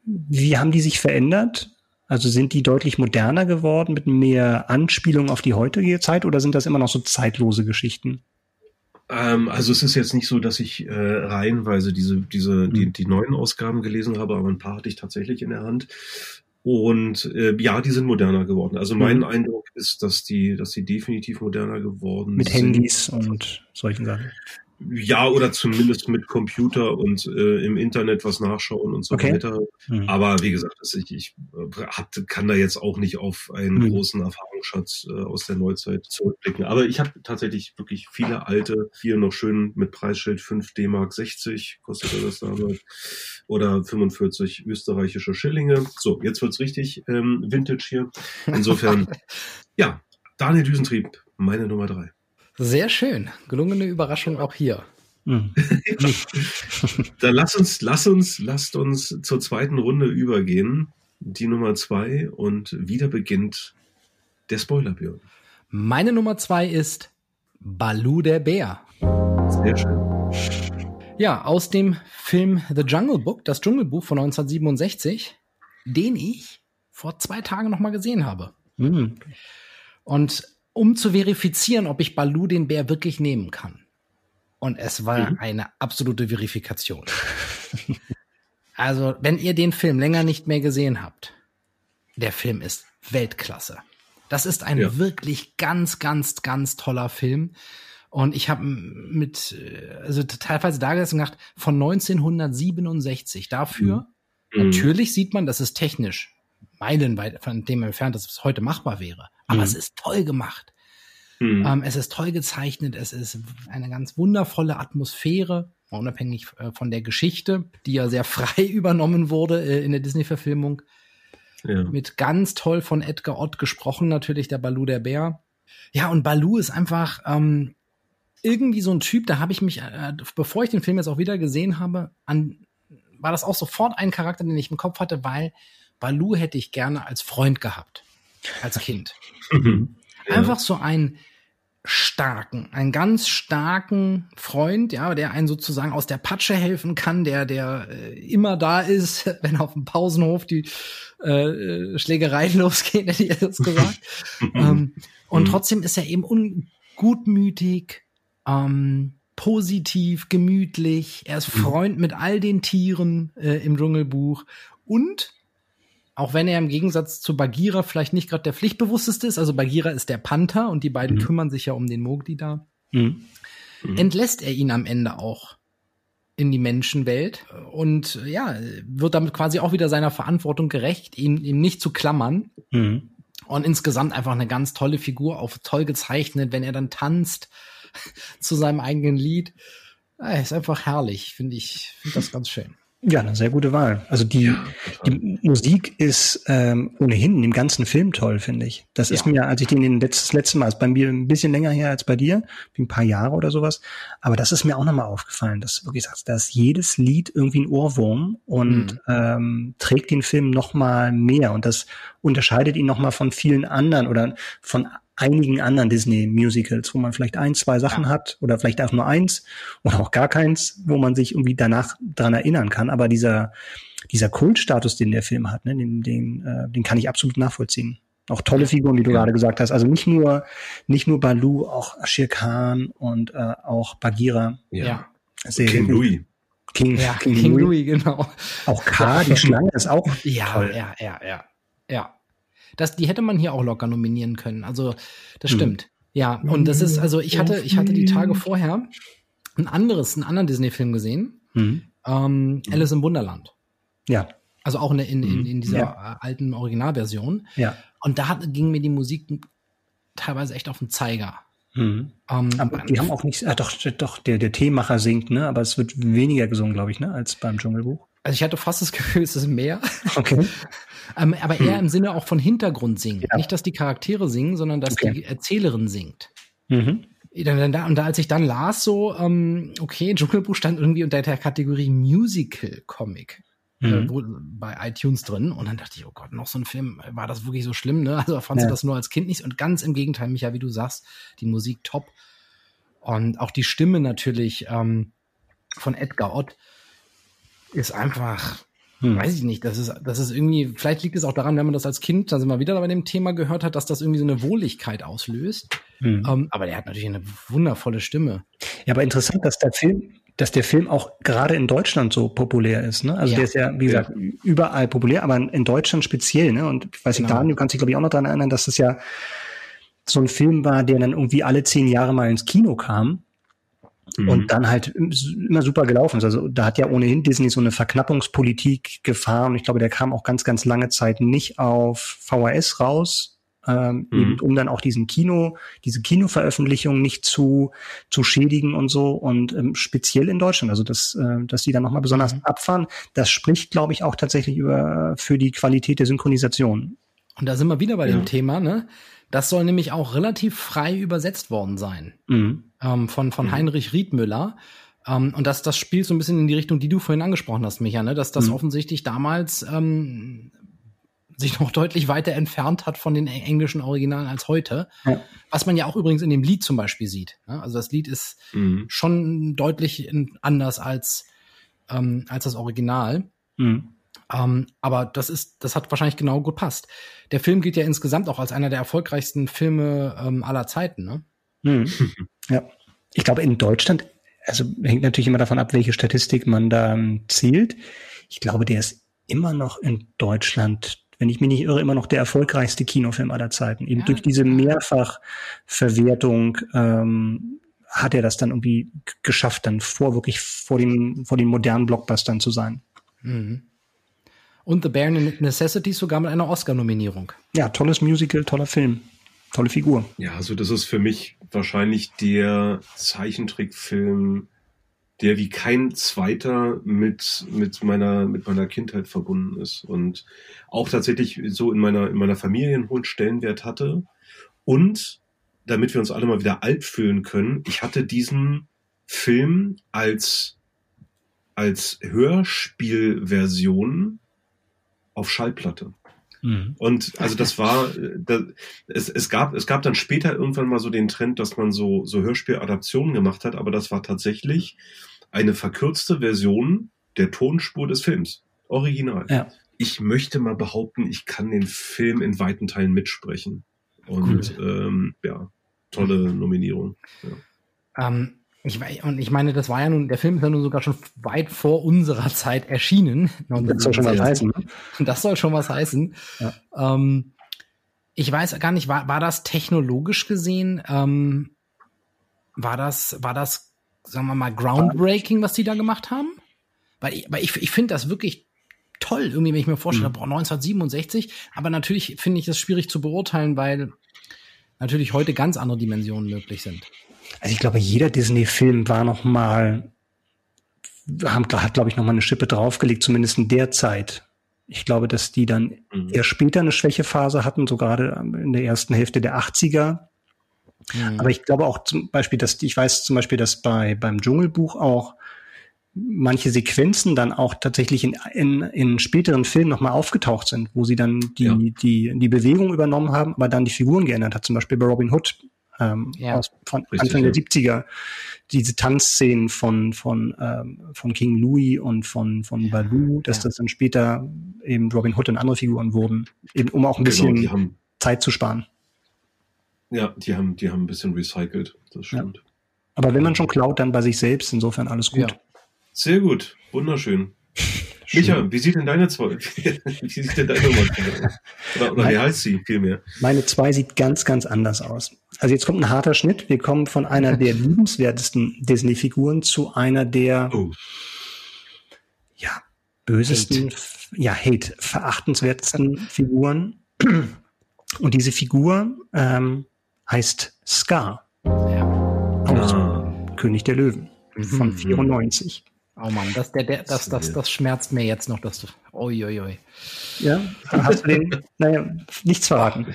wie haben die sich verändert? Also sind die deutlich moderner geworden mit mehr Anspielung auf die heutige Zeit oder sind das immer noch so zeitlose Geschichten? Ähm, also es ist jetzt nicht so, dass ich äh, reihenweise diese, diese, die, hm. die neuen Ausgaben gelesen habe, aber ein paar hatte ich tatsächlich in der Hand. Und äh, ja, die sind moderner geworden. Also mein mhm. Eindruck ist, dass die, dass die definitiv moderner geworden Mit sind. Mit Handys und solchen Sachen. Ja, oder zumindest mit Computer und äh, im Internet was nachschauen und so okay. weiter. Mhm. Aber wie gesagt, ich, ich äh, hab, kann da jetzt auch nicht auf einen mhm. großen Erfahrungsschatz äh, aus der Neuzeit zurückblicken. Aber ich habe tatsächlich wirklich viele alte, hier noch schön mit Preisschild 5 D-Mark 60, kostete das damals, oder 45 österreichische Schillinge. So, jetzt wird's richtig ähm, Vintage hier. Insofern, ja, Daniel Düsentrieb, meine Nummer drei. Sehr schön. Gelungene Überraschung auch hier. Hm. Dann lass uns, lass uns, lasst uns zur zweiten Runde übergehen. Die Nummer zwei und wieder beginnt der Spoilerbjörn. Meine Nummer zwei ist Balu der Bär. Sehr schön. Ja, aus dem Film The Jungle Book, das Dschungelbuch von 1967, den ich vor zwei Tagen noch mal gesehen habe. Mhm. Und um zu verifizieren, ob ich Balu den Bär wirklich nehmen kann. Und es war mhm. eine absolute Verifikation. also, wenn ihr den Film länger nicht mehr gesehen habt, der Film ist Weltklasse. Das ist ein ja. wirklich ganz, ganz, ganz toller Film. Und ich habe mit, also teilweise da gesessen und gedacht, von 1967. Dafür, mhm. natürlich sieht man, das ist technisch meilenweit von dem entfernt, dass es heute machbar wäre. Aber mhm. es ist toll gemacht. Mhm. Ähm, es ist toll gezeichnet. Es ist eine ganz wundervolle Atmosphäre, unabhängig äh, von der Geschichte, die ja sehr frei übernommen wurde äh, in der Disney-Verfilmung. Ja. Mit ganz toll von Edgar Ott gesprochen, natürlich der Balu der Bär. Ja, und Balu ist einfach ähm, irgendwie so ein Typ, da habe ich mich, äh, bevor ich den Film jetzt auch wieder gesehen habe, an, war das auch sofort ein Charakter, den ich im Kopf hatte, weil Balu hätte ich gerne als Freund gehabt, als Kind. Mhm. Einfach so ein starken, einen ganz starken Freund, ja, der einen sozusagen aus der Patsche helfen kann, der der äh, immer da ist, wenn auf dem Pausenhof die äh, Schlägereien losgehen, hätte ich jetzt gesagt. ähm, und mhm. trotzdem ist er eben ungutmütig, ähm, positiv, gemütlich. Er ist mhm. Freund mit all den Tieren äh, im Dschungelbuch und auch wenn er im Gegensatz zu Bagheera vielleicht nicht gerade der pflichtbewussteste ist, also Bagheera ist der Panther und die beiden mhm. kümmern sich ja um den Mogli da, mhm. Mhm. entlässt er ihn am Ende auch in die Menschenwelt und ja, wird damit quasi auch wieder seiner Verantwortung gerecht, ihn, ihm nicht zu klammern. Mhm. Und insgesamt einfach eine ganz tolle Figur, auch toll gezeichnet, wenn er dann tanzt zu seinem eigenen Lied. Ja, ist einfach herrlich, finde ich, finde das ganz schön. Ja, eine sehr gute Wahl. Also die, ja, die Musik ist ähm, ohnehin in dem ganzen Film toll, finde ich. Das ja. ist mir, als ich den letztes, letzte Mal, ist bei mir ein bisschen länger her als bei dir, ein paar Jahre oder sowas, aber das ist mir auch nochmal aufgefallen, dass wirklich sagst, dass jedes Lied irgendwie ein Ohrwurm und mhm. ähm, trägt den Film nochmal mehr und das unterscheidet ihn nochmal von vielen anderen oder von einigen anderen Disney-Musicals, wo man vielleicht ein, zwei Sachen ja. hat oder vielleicht auch nur eins oder auch gar keins, wo man sich irgendwie danach dran erinnern kann. Aber dieser, dieser Kultstatus, den der Film hat, ne, den, den, äh, den kann ich absolut nachvollziehen. Auch tolle Figuren, wie du ja. gerade gesagt hast. Also nicht nur, nicht nur Balu, auch Ashir Khan und äh, auch Bagheera. Ja. Sehr King Louis. King, ja, King, King Louis. Louis, genau. Auch K, die Schlange ist auch ja, toll. Ja, ja, ja, ja. Das, die hätte man hier auch locker nominieren können. Also, das hm. stimmt. Ja, und das ist, also ich hatte, ich hatte die Tage vorher ein anderes, einen anderen Disney-Film gesehen. Mhm. Ähm, Alice im Wunderland. Ja. Also auch in, in, in, in dieser ja. alten Originalversion. Ja. Und da hat, ging mir die Musik teilweise echt auf den Zeiger. Mhm. Ähm, aber die haben auch nicht, ah, doch, doch, der, der Teemacher singt, ne? Aber es wird weniger gesungen, glaube ich, ne, als beim Dschungelbuch. Also ich hatte fast das Gefühl, es ist mehr. Okay. ähm, aber eher im Sinne auch von Hintergrund singen. Ja. Nicht, dass die Charaktere singen, sondern dass okay. die Erzählerin singt. Mhm. Und da, als ich dann las, so, ähm, okay, Dschungelbuch stand irgendwie unter der Kategorie Musical Comic. Äh, mhm. Bei iTunes drin und dann dachte ich, oh Gott, noch so ein Film, war das wirklich so schlimm, ne? Also fandst ja. du das nur als Kind nicht und ganz im Gegenteil, Micha, wie du sagst, die Musik top. Und auch die Stimme natürlich ähm, von Edgar Ott ist einfach, hm. weiß ich nicht, das ist, das ist irgendwie, vielleicht liegt es auch daran, wenn man das als Kind, da sind wir wieder bei dem Thema gehört hat, dass das irgendwie so eine Wohligkeit auslöst. Hm. Ähm, aber der hat natürlich eine wundervolle Stimme. Ja, aber interessant, dass der Film, dass der Film auch gerade in Deutschland so populär ist. Ne? Also ja. der ist ja, wie gesagt, ja. überall populär, aber in Deutschland speziell. Ne? Und ich weiß nicht, genau. Daniel, du kannst dich, glaube ich, auch noch daran erinnern, dass das ja so ein Film war, der dann irgendwie alle zehn Jahre mal ins Kino kam. Mhm. Und dann halt immer super gelaufen ist. Also da hat ja ohnehin Disney so eine Verknappungspolitik gefahren. Ich glaube, der kam auch ganz, ganz lange Zeit nicht auf VHS raus, ähm, mhm. eben, um dann auch diesen Kino, diese Kinoveröffentlichung nicht zu, zu schädigen und so. Und ähm, speziell in Deutschland, also dass, äh, dass die dann nochmal besonders mhm. abfahren, das spricht, glaube ich, auch tatsächlich über für die Qualität der Synchronisation. Und da sind wir wieder bei ja. dem Thema, ne? Das soll nämlich auch relativ frei übersetzt worden sein. Mhm. Ähm, von, von mhm. Heinrich Riedmüller. Ähm, und das, das spielt so ein bisschen in die Richtung, die du vorhin angesprochen hast, Micha, ne? dass das mhm. offensichtlich damals ähm, sich noch deutlich weiter entfernt hat von den englischen Originalen als heute. Ja. Was man ja auch übrigens in dem Lied zum Beispiel sieht. Ne? Also das Lied ist mhm. schon deutlich anders als, ähm, als das Original. Mhm. Ähm, aber das ist, das hat wahrscheinlich genau gut passt. Der Film gilt ja insgesamt auch als einer der erfolgreichsten Filme ähm, aller Zeiten, ne? Ja. Ich glaube, in Deutschland, also hängt natürlich immer davon ab, welche Statistik man da ähm, zielt. Ich glaube, der ist immer noch in Deutschland, wenn ich mich nicht irre, immer noch der erfolgreichste Kinofilm aller Zeiten. Eben ja. durch diese Mehrfachverwertung ähm, hat er das dann irgendwie geschafft, dann vor wirklich vor den, vor den modernen Blockbustern zu sein. Mhm und The Bare Necessities sogar mit einer Oscar-Nominierung. Ja, tolles Musical, toller Film, tolle Figur. Ja, also das ist für mich wahrscheinlich der Zeichentrickfilm, der wie kein zweiter mit, mit meiner, mit meiner Kindheit verbunden ist und auch tatsächlich so in meiner, in meiner Familie einen hohen Stellenwert hatte. Und damit wir uns alle mal wieder alt fühlen können, ich hatte diesen Film als, als Hörspielversion auf Schallplatte. Mhm. Und also das war, das, es, es gab, es gab dann später irgendwann mal so den Trend, dass man so, so Hörspieladaptionen gemacht hat, aber das war tatsächlich eine verkürzte Version der Tonspur des Films. Original. Ja. Ich möchte mal behaupten, ich kann den Film in weiten Teilen mitsprechen. Und cool. ähm, ja, tolle Nominierung. Ja. Ähm, ich, und ich meine, das war ja nun, der Film ist ja nun sogar schon weit vor unserer Zeit erschienen. Das soll schon was heißen. Ne? Das soll schon was heißen. Ja. Ähm, ich weiß gar nicht, war, war das technologisch gesehen, ähm, war das, war das, sagen wir mal, groundbreaking, was die da gemacht haben? Weil ich, weil ich, ich finde das wirklich toll, irgendwie, wenn ich mir vorstelle, mhm. boah, 1967, aber natürlich finde ich das schwierig zu beurteilen, weil natürlich heute ganz andere Dimensionen möglich sind. Also ich glaube, jeder Disney-Film war noch mal, haben, hat, glaube ich, noch mal eine Schippe draufgelegt, zumindest in der Zeit. Ich glaube, dass die dann mhm. eher später eine Schwächephase hatten, so gerade in der ersten Hälfte der 80er. Mhm. Aber ich glaube auch zum Beispiel, dass ich weiß zum Beispiel, dass bei beim Dschungelbuch auch manche Sequenzen dann auch tatsächlich in, in, in späteren Filmen nochmal aufgetaucht sind, wo sie dann die, ja. die, die Bewegung übernommen haben, aber dann die Figuren geändert hat. Zum Beispiel bei Robin Hood ähm, ja, aus, von Anfang der 70er. Diese Tanzszenen von, von, ähm, von King Louis und von, von ja, Baloo, dass ja. das dann später eben Robin Hood und andere Figuren wurden, eben um auch ein genau, bisschen haben, Zeit zu sparen. Ja, die haben, die haben ein bisschen recycelt, das stimmt. Ja. Aber wenn man schon klaut, dann bei sich selbst, insofern alles gut. Sehr gut, wunderschön. Micha, wie sieht denn deine zwei, wie sieht denn deine Nummer aus? Oder, oder wie heißt sie vielmehr? Meine zwei sieht ganz, ganz anders aus. Also jetzt kommt ein harter Schnitt. Wir kommen von einer der liebenswertesten Disney-Figuren zu einer der, oh. ja, bösesten, Hate. ja, Hate, verachtenswertesten Figuren. Und diese Figur ähm, heißt Scar. Ja. Aus ah. König der Löwen von 94. Oh Mann, das, der, der, das, das, das schmerzt mir jetzt noch, dass du. Oi, oi, oi. Ja, hast du den, naja, nichts verraten.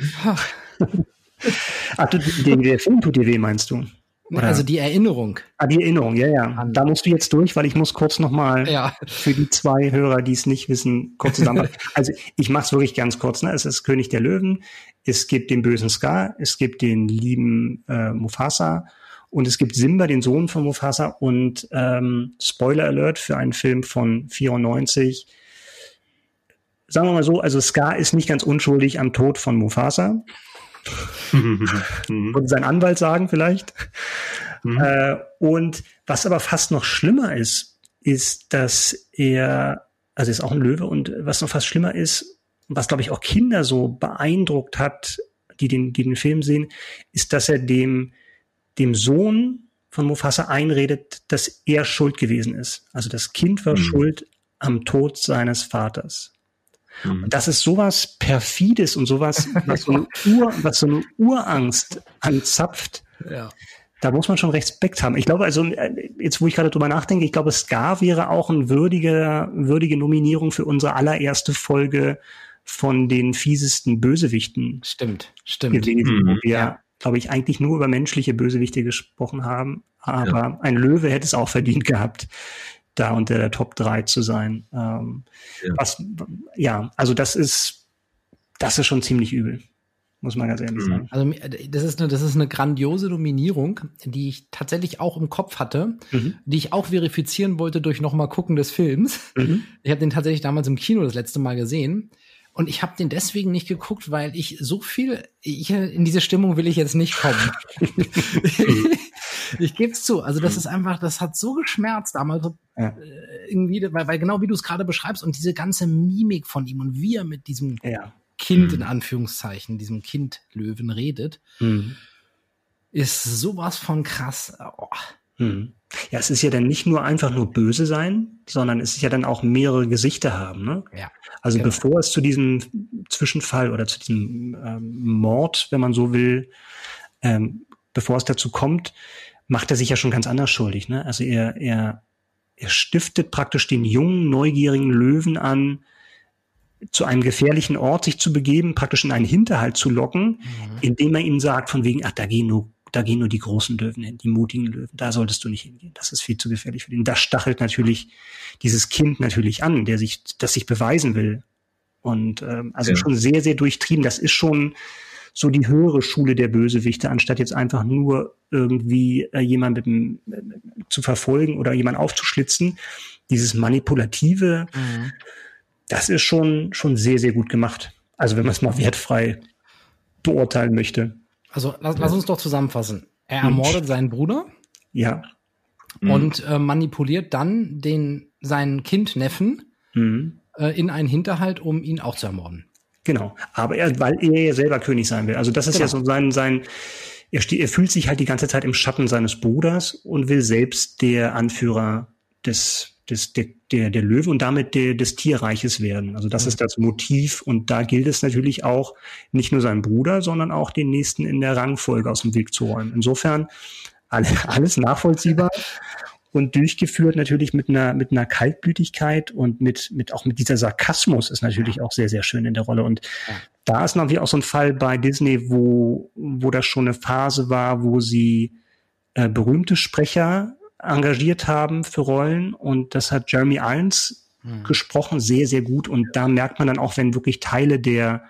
Ach, du, den, der Film tut dir weh, meinst du? Oder? Also die Erinnerung. Ah, die Erinnerung, ja, ja. Da musst du jetzt durch, weil ich muss kurz nochmal ja. für die zwei Hörer, die es nicht wissen, kurz zusammen. also ich mache es wirklich ganz kurz. Ne? Es ist König der Löwen, es gibt den bösen Scar, es gibt den lieben äh, Mufasa Und es gibt Simba, den Sohn von Mufasa. Und ähm, Spoiler Alert für einen Film von 94. Sagen wir mal so, also Scar ist nicht ganz unschuldig am Tod von Mufasa. Würde sein Anwalt sagen vielleicht. Mhm. Äh, und was aber fast noch schlimmer ist, ist, dass er, also ist auch ein Löwe und was noch fast schlimmer ist, was glaube ich auch Kinder so beeindruckt hat, die den, die den Film sehen, ist, dass er dem, dem Sohn von Mufasa einredet, dass er schuld gewesen ist. Also das Kind war mhm. schuld am Tod seines Vaters. Mhm. Und das ist sowas perfides und sowas, was so eine, Ur, was so eine Urangst anzapft. Ja. Da muss man schon Respekt haben. Ich glaube, also jetzt, wo ich gerade drüber nachdenke, ich glaube, Scar wäre auch eine würdige, würdige Nominierung für unsere allererste Folge von den fiesesten Bösewichten. Stimmt, stimmt. Gewesen, mhm. wo wir, ja. Glaube ich, eigentlich nur über menschliche Bösewichte gesprochen haben. Aber ja. ein Löwe hätte es auch verdient gehabt, da unter der Top 3 zu sein. Ähm, ja. Was, ja, also das ist, das ist schon ziemlich übel muss man ganz ehrlich mhm. sagen. Also das ist eine, das ist eine grandiose Nominierung, die ich tatsächlich auch im Kopf hatte, mhm. die ich auch verifizieren wollte durch nochmal gucken des Films. Mhm. Ich habe den tatsächlich damals im Kino das letzte Mal gesehen. Und ich habe den deswegen nicht geguckt, weil ich so viel, ich, in diese Stimmung will ich jetzt nicht kommen. ich gebe es zu. Also das ist einfach, das hat so geschmerzt damals, ja. Äh, irgendwie, weil, weil genau wie du es gerade beschreibst und diese ganze Mimik von ihm und wie er mit diesem ja. Kind in Anführungszeichen, diesem Kind Löwen redet, mhm. ist sowas von krass. Oh. Mhm. Ja, es ist ja dann nicht nur einfach nur böse sein, sondern es ist ja dann auch mehrere Gesichter haben. Ne? Ja, also genau. bevor es zu diesem Zwischenfall oder zu diesem ähm, Mord, wenn man so will, ähm, bevor es dazu kommt, macht er sich ja schon ganz anders schuldig. Ne? Also er, er, er stiftet praktisch den jungen, neugierigen Löwen an, zu einem gefährlichen Ort sich zu begeben, praktisch in einen Hinterhalt zu locken, mhm. indem er ihm sagt, von wegen, ach, da gehen nur da gehen nur die großen Löwen hin, die mutigen Löwen. Da solltest du nicht hingehen. Das ist viel zu gefährlich für den. Das stachelt natürlich dieses Kind natürlich an, der sich, das sich beweisen will. Und ähm, also ja. schon sehr, sehr durchtrieben. Das ist schon so die höhere Schule der Bösewichte, anstatt jetzt einfach nur irgendwie äh, jemanden äh, zu verfolgen oder jemanden aufzuschlitzen. Dieses manipulative, mhm. das ist schon schon sehr, sehr gut gemacht. Also wenn man es mal wertfrei beurteilen möchte. Also lass, lass uns doch zusammenfassen. Er ermordet seinen Bruder. Ja. Mhm. Und äh, manipuliert dann den seinen Kind Neffen mhm. äh, in einen Hinterhalt, um ihn auch zu ermorden. Genau. Aber er, weil er ja selber König sein will. Also das ist genau. ja so sein sein. Er, steht, er fühlt sich halt die ganze Zeit im Schatten seines Bruders und will selbst der Anführer des des, der, der, der Löwe und damit der, des Tierreiches werden. Also das mhm. ist das Motiv und da gilt es natürlich auch, nicht nur seinen Bruder, sondern auch den nächsten in der Rangfolge aus dem Weg zu räumen. Insofern alles nachvollziehbar und durchgeführt natürlich mit einer mit einer Kaltblütigkeit und mit mit auch mit dieser Sarkasmus ist natürlich auch sehr sehr schön in der Rolle und ja. da ist natürlich auch so ein Fall bei Disney, wo wo das schon eine Phase war, wo sie äh, berühmte Sprecher engagiert haben für Rollen und das hat Jeremy Irons mhm. gesprochen, sehr, sehr gut und da merkt man dann auch, wenn wirklich Teile der,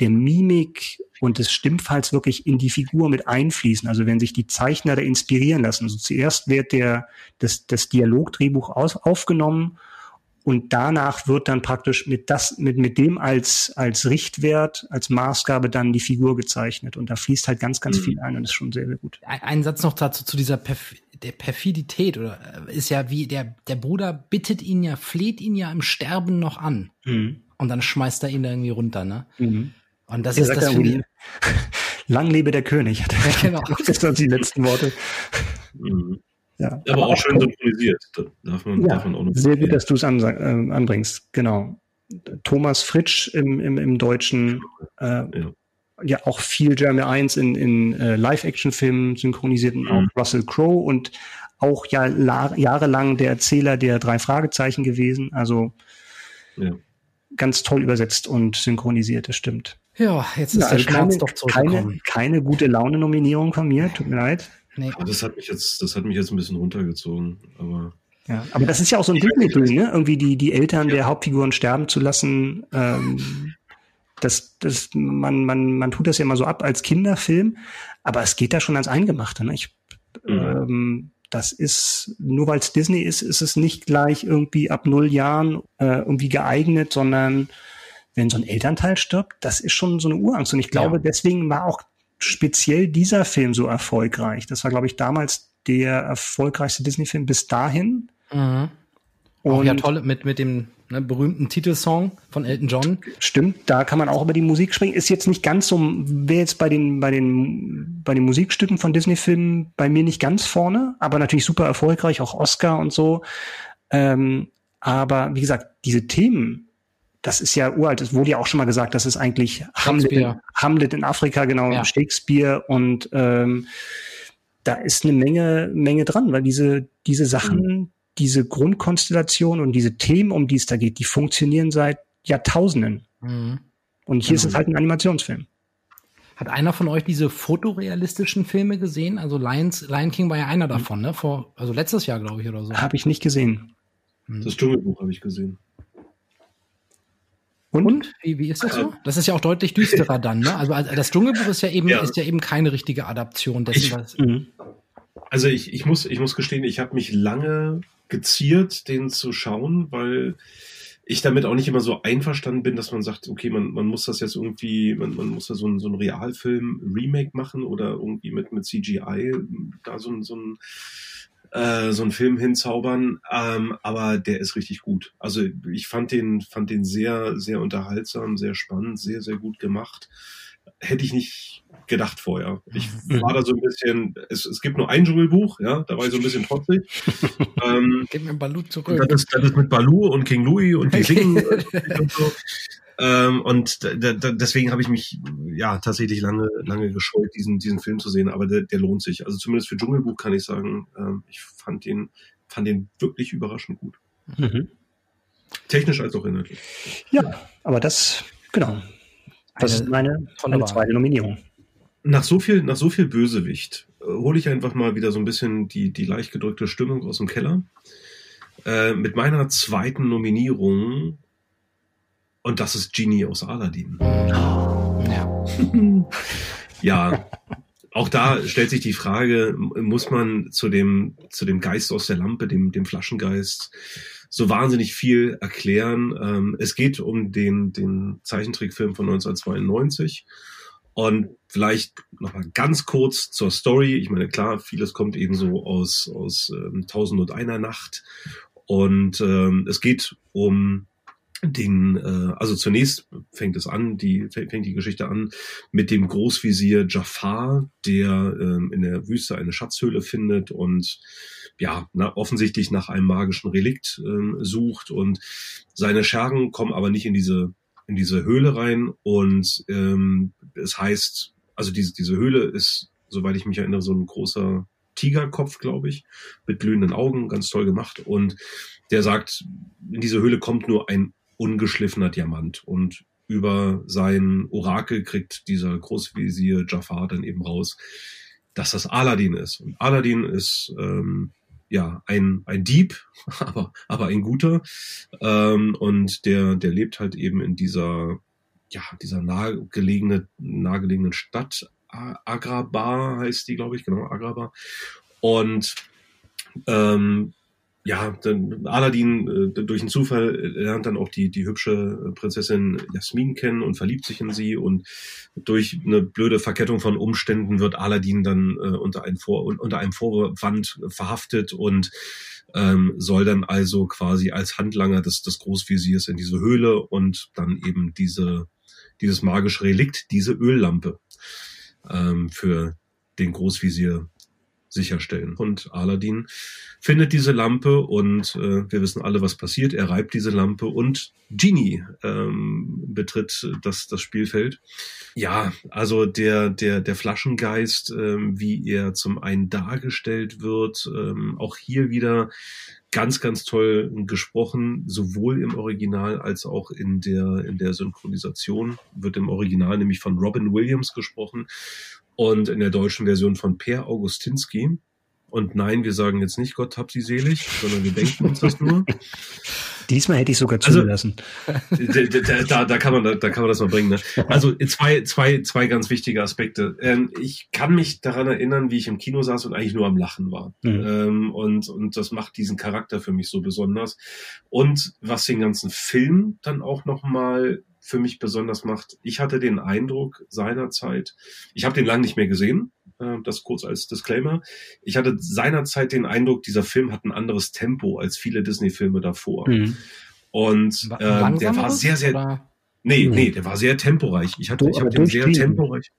der Mimik und des Stimmfalls wirklich in die Figur mit einfließen. Also wenn sich die Zeichner da inspirieren lassen. Also zuerst wird der, das, das Dialogdrehbuch aus, aufgenommen und danach wird dann praktisch mit das, mit, mit dem als, als Richtwert, als Maßgabe dann die Figur gezeichnet. Und da fließt halt ganz, ganz mhm. viel ein und ist schon sehr, sehr gut. Ein, Satz noch dazu zu dieser Perf der Perfidität oder äh, ist ja wie der, der Bruder bittet ihn ja, fleht ihn ja im Sterben noch an. Mhm. Und dann schmeißt er ihn da irgendwie runter, ne? Mhm. Und das der ist das finde Lang lebe der König. Ja, genau. Das sind die letzten Worte. Mhm. Ja, aber, aber auch schön synchronisiert. darf man, ja, darf man auch noch sehr gut, dass du es an, äh, anbringst. Genau. Thomas Fritsch im, im, im Deutschen, äh, ja. Ja. auch viel Jeremy 1 in, in äh, Live-Action-Filmen synchronisiert und mhm. auch Russell Crowe und auch ja jahrelang der Erzähler der drei Fragezeichen gewesen. Also ja. ganz toll übersetzt und synchronisiert, das stimmt. Ja, jetzt ist ja, der also Schmerz doch zurückgekommen. Keine, keine gute Laune-Nominierung von mir, tut mir leid. Nee. Aber das hat mich jetzt, das hat mich jetzt ein bisschen runtergezogen. Aber ja, aber das ist ja auch so ein Disney-Film, ne? Irgendwie die, die Eltern ja. der Hauptfiguren sterben zu lassen. Ähm, das, das, man, man, man tut das ja immer so ab als Kinderfilm, aber es geht da schon ans Eingemachte. Ne? Ich Mhm. Ähm, das ist, nur weil es Disney ist, ist es nicht gleich irgendwie ab null Jahren äh, irgendwie geeignet, sondern wenn so ein Elternteil stirbt, das ist schon so eine Urangst. Und ich glaube, ja. deswegen war auch speziell dieser Film so erfolgreich. Das war, glaube ich, damals der erfolgreichste Disney-Film bis dahin. Mhm. Und auch ja toll mit, mit dem ne, berühmten Titelsong von Elton John. Stimmt, da kann man auch über die Musik springen. Ist jetzt nicht ganz so, wäre jetzt bei den, bei den, bei den Musikstücken von Disney-Filmen bei mir nicht ganz vorne, aber natürlich super erfolgreich, auch Oscar und so. Ähm, aber wie gesagt, diese Themen, das ist ja uralt, es wurde ja auch schon mal gesagt, das ist eigentlich Hamlet in, Hamlet in Afrika, genau, ja. Shakespeare und ähm, da ist eine Menge, Menge dran, weil diese, diese Sachen, mhm diese Grundkonstellation und diese Themen, um die es da geht, die funktionieren seit Jahrtausenden. Mhm. Und hier genau. ist es halt ein Animationsfilm. Hat einer von euch diese fotorealistischen Filme gesehen? Also Lions, Lion King war ja einer davon, ne? Vor, also letztes Jahr, glaube ich, oder so. Habe ich nicht gesehen. Mhm. Das Dschungelbuch habe ich gesehen. Und? Und? Wie, wie ist das so? Das ist ja auch deutlich düsterer dann, ne? Also, also das Dschungelbuch ist ja eben, ja. ist ja eben keine richtige Adaption dessen, ich, was. Mhm. Also ich, ich muss, ich muss gestehen, ich habe mich lange geziert, den zu schauen, weil ich damit auch nicht immer so einverstanden bin, dass man sagt, okay, man, man muss das jetzt irgendwie, man, man muss da so ein, so ein Realfilm-Remake machen oder irgendwie mit, mit CGI da so, so ein äh, so einen Film hinzaubern, ähm, aber der ist richtig gut. Also ich fand den, fand den sehr, sehr unterhaltsam, sehr spannend, sehr, sehr gut gemacht hätte ich nicht gedacht vorher. Ich war da so ein bisschen, es, es gibt nur ein Dschungelbuch, ja, da war ich so ein bisschen trotzig. ähm, Gib mir Balu zurück. Das ist, das ist mit Balu und King Louis und die singen und so. Ähm, und deswegen habe ich mich ja tatsächlich lange, lange gescheut, diesen, diesen Film zu sehen, aber der, der lohnt sich. Also zumindest für Dschungelbuch kann ich sagen, ähm, ich fand den, fand den wirklich überraschend gut. Mhm. Technisch als auch inhaltlich. Ja, aber das, genau, das ist meine, meine zweite Nominierung. Nach so viel, nach so viel Bösewicht äh, hole ich einfach mal wieder so ein bisschen die, die leicht gedrückte Stimmung aus dem Keller. Äh, mit meiner zweiten Nominierung und das ist Genie aus Aladdin. Ja. ja. Auch da stellt sich die Frage, muss man zu dem, zu dem Geist aus der Lampe, dem, dem Flaschengeist, so wahnsinnig viel erklären. Ähm, es geht um den, den Zeichentrickfilm von 1992. Und vielleicht noch mal ganz kurz zur Story. Ich meine, klar, vieles kommt eben so aus, aus ähm, Tausend und einer Nacht. Und ähm, es geht um den, äh, also zunächst fängt es an, die fängt die Geschichte an mit dem Großvisier Jafar, der ähm, in der Wüste eine Schatzhöhle findet und ja, na, offensichtlich nach einem magischen Relikt ähm, sucht und seine Schergen kommen aber nicht in diese in diese Höhle rein und ähm, es heißt, also diese diese Höhle ist, soweit ich mich erinnere, so ein großer Tigerkopf, glaube ich, mit glühenden Augen, ganz toll gemacht und der sagt, in diese Höhle kommt nur ein ungeschliffener Diamant und über sein Orakel kriegt dieser Großvisier Jafar dann eben raus, dass das Aladdin ist. Und Aladdin ist ähm, ja, ein, ein Dieb, aber, aber ein guter. Ähm, und der, der lebt halt eben in dieser, ja, dieser nahegelegene, nahegelegenen Stadt. Agrabah heißt die, glaube ich, genau, Agrabah. Und ähm, ja, dann Aladdin äh, durch einen Zufall lernt dann auch die, die hübsche Prinzessin Jasmin kennen und verliebt sich in sie und durch eine blöde Verkettung von Umständen wird Aladdin dann äh, unter, ein Vor unter einem Vorwand verhaftet und ähm, soll dann also quasi als Handlanger des, des Großvisiers in diese Höhle und dann eben diese, dieses magische Relikt, diese Öllampe ähm, für den Großvisier sicherstellen. Und Aladdin findet diese Lampe und äh, wir wissen alle, was passiert. Er reibt diese Lampe und Genie ähm, betritt das, das Spielfeld. Ja, also der, der, der Flaschengeist, ähm, wie er zum einen dargestellt wird, ähm, auch hier wieder ganz, ganz toll gesprochen, sowohl im Original als auch in der, in der Synchronisation. Wird im Original nämlich von Robin Williams gesprochen und in der deutschen Version von Per Augustinski. Und nein, wir sagen jetzt nicht Gott hab sie selig, sondern wir denken uns das nur. Diesmal hätte ich sogar also, zugelassen. Also, da, da, da, kann man, da, da kann man das mal bringen. Ne? Also zwei, zwei, zwei ganz wichtige Aspekte. Ähm, ich kann mich daran erinnern, wie ich im Kino saß und eigentlich nur am Lachen war. Mhm. Ähm, und, und das macht diesen Charakter für mich so besonders. Und was den ganzen Film dann auch nochmal für mich besonders macht, ich hatte den Eindruck seinerzeit, ich habe den lang nicht mehr gesehen, äh, das kurz als Disclaimer. Ich hatte seinerzeit den Eindruck, dieser Film hat ein anderes Tempo als viele Disney-Filme davor. Mhm. Und äh, der war sehr, sehr. Oder? Nee, nee, der war sehr temporeich. Ich hatte, ich habe den sehr Genie. temporeich.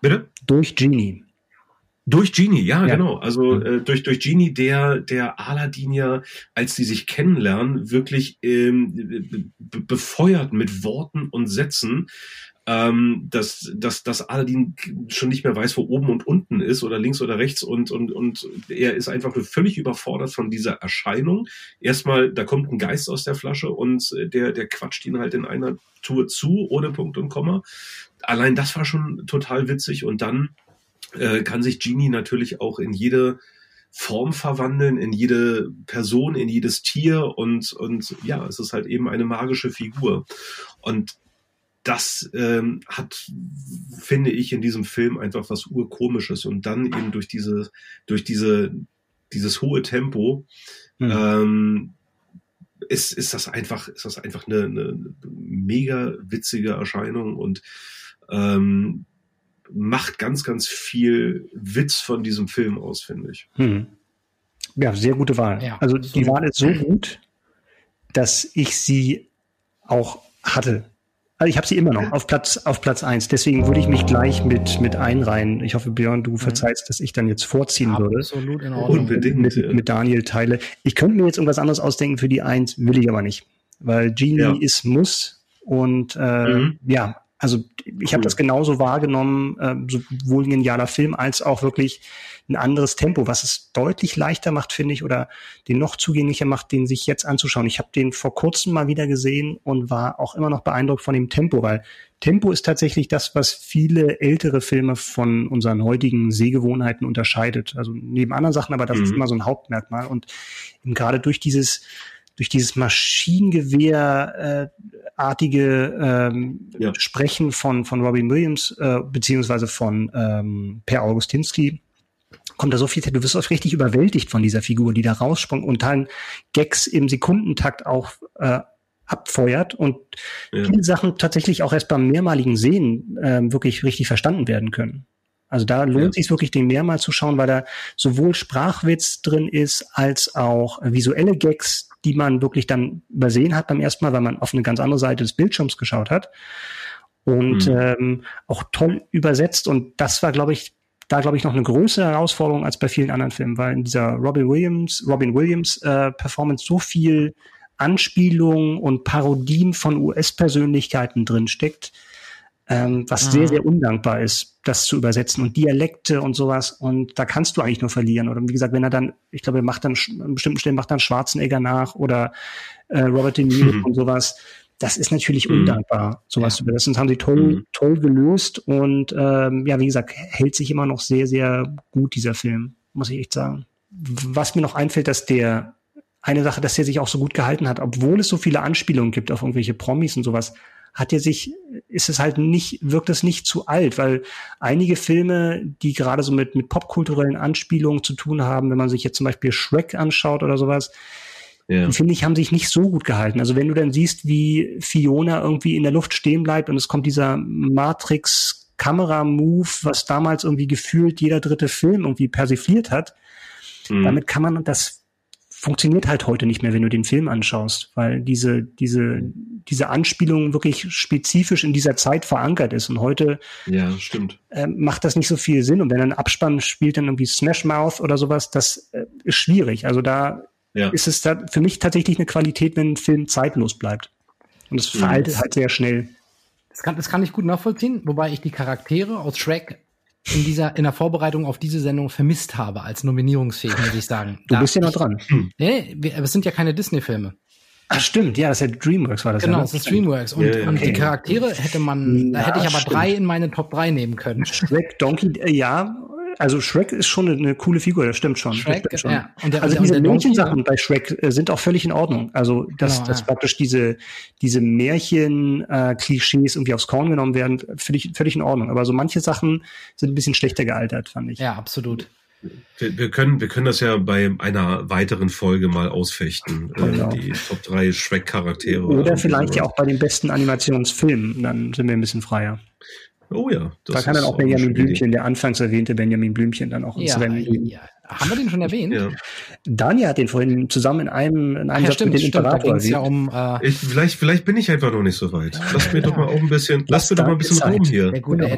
Bitte? Durch Genie. Durch Genie, ja, ja. genau. Also äh, durch durch Genie, der der Aladdin ja, als die sich kennenlernen, wirklich ähm, befeuert mit Worten und Sätzen, ähm, dass, dass, dass Aladdin schon nicht mehr weiß, wo oben und unten ist oder links oder rechts und, und, und er ist einfach nur völlig überfordert von dieser Erscheinung. Erstmal, da kommt ein Geist aus der Flasche und der, der quatscht ihn halt in einer Tour zu, ohne Punkt und Komma. Allein das war schon total witzig und dann äh, kann sich Genie natürlich auch in jede Form verwandeln, in jede Person, in jedes Tier und, und ja, es ist halt eben eine magische Figur. Und das ähm, hat, finde ich, in diesem Film einfach was urkomisches und dann eben durch diese, durch diese, dieses hohe Tempo, mhm. ähm, ist, ist das einfach, ist das einfach eine, eine mega witzige Erscheinung und ähm, macht ganz, ganz viel Witz von diesem Film aus, finde ich. Mhm. Ja, sehr gute Wahl. Ja, also die Wahl ist so gut, dass ich sie auch hatte also ich habe sie immer noch auf Platz auf Platz eins. Deswegen würde ich mich gleich mit mit einreihen. Ich hoffe, Björn, du verzeihst, dass ich dann jetzt vorziehen würde. Absolut in Ordnung. Unbedingt. Mit, mit Daniel teile. Ich könnte mir jetzt irgendwas anderes ausdenken für die eins, will ich aber nicht, weil Genie ja. ist muss und äh, mhm. ja, also ich cool. habe das genauso wahrgenommen, äh, sowohl ein genialer Film als auch wirklich ein anderes Tempo, was es deutlich leichter macht, finde ich, oder den noch zugänglicher macht, den sich jetzt anzuschauen. Ich habe den vor kurzem mal wieder gesehen und war auch immer noch beeindruckt von dem Tempo, weil Tempo ist tatsächlich das, was viele ältere Filme von unseren heutigen Sehgewohnheiten unterscheidet. Also neben anderen Sachen, aber das mhm. ist immer so ein Hauptmerkmal. Und gerade durch dieses durch dieses Maschinengewehrartige äh, ähm, ja. Sprechen von, von Robin Williams, äh, beziehungsweise von ähm, Per Augustinski, kommt da so viel, du wirst auch richtig überwältigt von dieser Figur, die da raussprung und dann Gags im Sekundentakt auch äh, abfeuert und ja. viele Sachen tatsächlich auch erst beim mehrmaligen Sehen äh, wirklich richtig verstanden werden können. Also da lohnt ja. sich wirklich, den mehrmals zu schauen, weil da sowohl Sprachwitz drin ist, als auch visuelle Gags, die man wirklich dann übersehen hat beim ersten Mal, weil man auf eine ganz andere Seite des Bildschirms geschaut hat. Und mhm. ähm, auch toll übersetzt. Und das war, glaube ich, da glaube ich noch eine größere Herausforderung als bei vielen anderen Filmen, weil in dieser Robin Williams, Robin Williams äh, Performance so viel Anspielungen und Parodien von US-Persönlichkeiten drinsteckt, ähm, was mhm. sehr, sehr undankbar ist, das zu übersetzen und Dialekte und sowas. Und da kannst du eigentlich nur verlieren. Oder wie gesagt, wenn er dann, ich glaube, er macht dann an bestimmten Stellen macht dann Schwarzenegger nach oder äh, Robert De Niro mhm. und sowas. Das ist natürlich mhm. undankbar, sowas ja. zu übersetzen. Das haben sie toll, mhm. toll gelöst und ähm, ja, wie gesagt, hält sich immer noch sehr, sehr gut, dieser Film, muss ich echt sagen. Was mir noch einfällt, dass der eine Sache, dass er sich auch so gut gehalten hat, obwohl es so viele Anspielungen gibt auf irgendwelche Promis und sowas, hat er sich, ist es halt nicht, wirkt es nicht zu alt, weil einige Filme, die gerade so mit, mit popkulturellen Anspielungen zu tun haben, wenn man sich jetzt zum Beispiel Shrek anschaut oder sowas, ja. finde ich, haben sich nicht so gut gehalten. Also wenn du dann siehst, wie Fiona irgendwie in der Luft stehen bleibt und es kommt dieser Matrix Kamera-Move, was damals irgendwie gefühlt jeder dritte Film irgendwie persifliert hat, mhm. damit kann man das funktioniert halt heute nicht mehr, wenn du den Film anschaust, weil diese, diese, diese Anspielung wirklich spezifisch in dieser Zeit verankert ist. Und heute ja, stimmt. Äh, macht das nicht so viel Sinn. Und wenn ein Abspann spielt dann irgendwie Smash Mouth oder sowas, das äh, ist schwierig. Also da ja. ist es da für mich tatsächlich eine Qualität, wenn ein Film zeitlos bleibt. Und es veraltet mhm. halt sehr schnell. Das kann, das kann ich gut nachvollziehen, wobei ich die Charaktere aus Shrek in dieser, in der Vorbereitung auf diese Sendung vermisst habe als nominierungsfähig, muss ich sagen. Du da bist ja noch dran. Hm. Nee, wir, es sind ja keine Disney-Filme. Ach stimmt, ja, das ist ja Dreamworks war das genau, ja. Genau, das ist Dreamworks. Und, ja, und die Charaktere hätte man, ja, da hätte ich aber stimmt. drei in meine Top 3 nehmen können. Shrek, Donkey, äh, ja, also Shrek ist schon eine, eine coole Figur, das stimmt schon. Shrek, stimmt schon. ja. Der, also diese Märchensachen bei Shrek äh, sind auch völlig in Ordnung. Also dass, genau, dass ja. praktisch diese diese Märchen-Klischees äh, irgendwie aufs Korn genommen werden, völlig völlig in Ordnung. Aber so manche Sachen sind ein bisschen schlechter gealtert, fand ich. Ja, absolut. Wir, wir, können, wir können das ja bei einer weiteren Folge mal ausfechten, äh, genau. äh, die Top 3 Shrek-Charaktere. Oder vielleicht ja auch bei den besten Animationsfilmen, dann sind wir ein bisschen freier. Oh ja. da kann dann auch Benjamin Blümchen, der anfangs erwähnte Benjamin Blümchen, dann auch ins ja, Rennen ja. Haben wir den schon erwähnt? Ja. Daniel hat den vorhin zusammen in einem, in einem ja, Satz stimmt, mit dem Imperator erwähnt. Ja um, äh ich, vielleicht, vielleicht bin ich einfach noch nicht so weit. Lass mir doch mal auch ein bisschen, lass mir doch mal ein bisschen Raum hier. Der gute.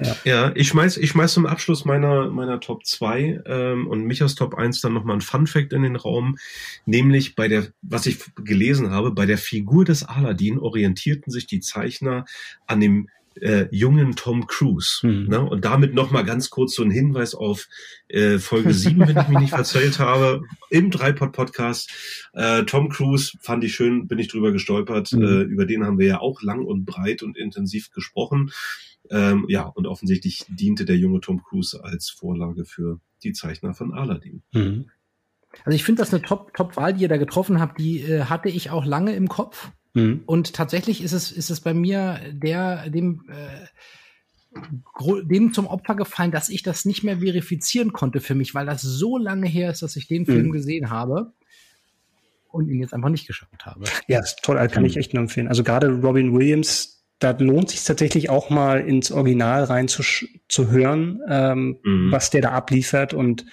Ja. ja, ich schmeiß, ich schmeiß zum Abschluss meiner, meiner Top 2 ähm, und Michas Top 1 dann nochmal ein Fun Fact in den Raum, nämlich bei der, was ich gelesen habe, bei der Figur des Aladdin orientierten sich die Zeichner an dem äh, jungen Tom Cruise. Mhm. Ne? Und damit nochmal ganz kurz so ein Hinweis auf äh, Folge 7, wenn ich mich nicht verzählt habe, im Dreipod-Podcast. Äh, Tom Cruise fand ich schön, bin ich drüber gestolpert. Mhm. Äh, über den haben wir ja auch lang und breit und intensiv gesprochen. Ähm, ja, und offensichtlich diente der junge Tom Cruise als Vorlage für die Zeichner von Aladdin. Mhm. Also ich finde das eine Top-Wahl, die ihr da getroffen habt, die äh, hatte ich auch lange im Kopf. Mhm. Und tatsächlich ist es, ist es bei mir der, dem, äh, dem zum Opfer gefallen, dass ich das nicht mehr verifizieren konnte für mich, weil das so lange her ist, dass ich den Film mhm. gesehen habe und ihn jetzt einfach nicht geschaut habe. Ja, ist toll, kann mhm. ich echt nur empfehlen. Also gerade Robin Williams, da lohnt sich tatsächlich auch mal ins Original rein zu, zu hören, ähm, mhm. was der da abliefert und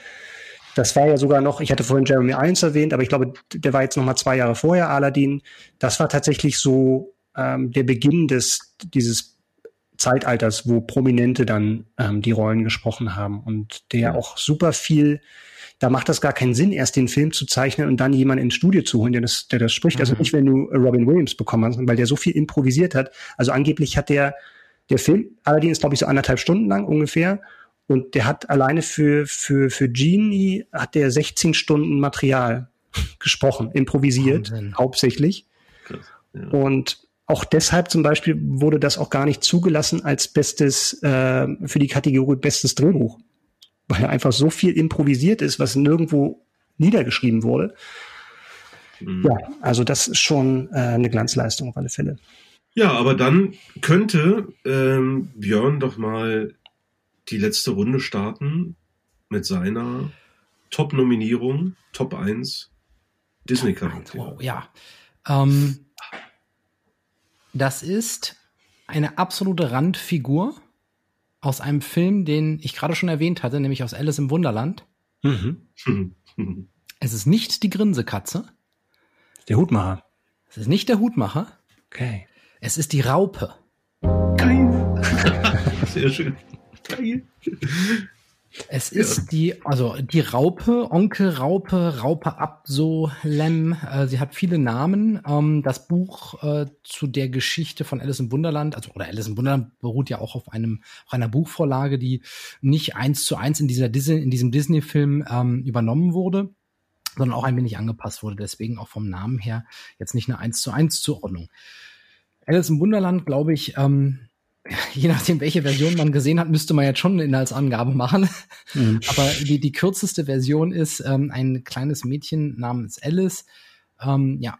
das war ja sogar noch, ich hatte vorhin Jeremy Irons erwähnt, aber ich glaube, der war jetzt noch mal zwei Jahre vorher, Aladdin. Das war tatsächlich so ähm, der Beginn des dieses Zeitalters, wo Prominente dann ähm, die Rollen gesprochen haben und der ja. auch super viel da macht das gar keinen Sinn, erst den Film zu zeichnen und dann jemanden ins Studio zu holen, der das, der das spricht. Also mhm. Also nicht, wenn du Robin Williams bekommen hast, weil der so viel improvisiert hat. Also angeblich hat der, der Film, Aladdin ist, glaube ich, so anderthalb Stunden lang ungefähr. Und der hat alleine für, für, für Genie hat der 16 Stunden Material gesprochen, improvisiert, Wahnsinn. hauptsächlich. Krass, ja. Und auch deshalb zum Beispiel wurde das auch gar nicht zugelassen als bestes, äh, für die Kategorie bestes Drehbuch. Weil er einfach so viel improvisiert ist, was nirgendwo niedergeschrieben wurde. Mhm. Ja, also das ist schon äh, eine Glanzleistung auf alle Fälle. Ja, aber dann könnte ähm, Björn doch mal die letzte Runde starten mit seiner Top-Nominierung, Top 1 Disney-Charakter. Wow, ja. Ähm, das ist eine absolute Randfigur aus einem Film, den ich gerade schon erwähnt hatte, nämlich aus Alice im Wunderland. Mhm. es ist nicht die Grinsekatze. Der Hutmacher. Es ist nicht der Hutmacher. Okay. Es ist die Raupe. Geil. Sehr schön. Geil. Es ist ja. die, also die Raupe, Onkel Raupe, Raupe Abso, Lem, äh, sie hat viele Namen. Ähm, das Buch äh, zu der Geschichte von Alice im Wunderland, also oder Alice im Wunderland beruht ja auch auf einem auf einer Buchvorlage, die nicht eins zu eins in dieser Disney, in diesem Disney-Film ähm, übernommen wurde, sondern auch ein wenig angepasst wurde. Deswegen auch vom Namen her jetzt nicht eine eins zu eins Zuordnung. Alice im Wunderland, glaube ich, ähm, je nachdem, welche Version man gesehen hat, müsste man jetzt schon eine Inhaltsangabe machen. Mhm. Aber die, die kürzeste Version ist ähm, ein kleines Mädchen namens Alice, ähm, ja,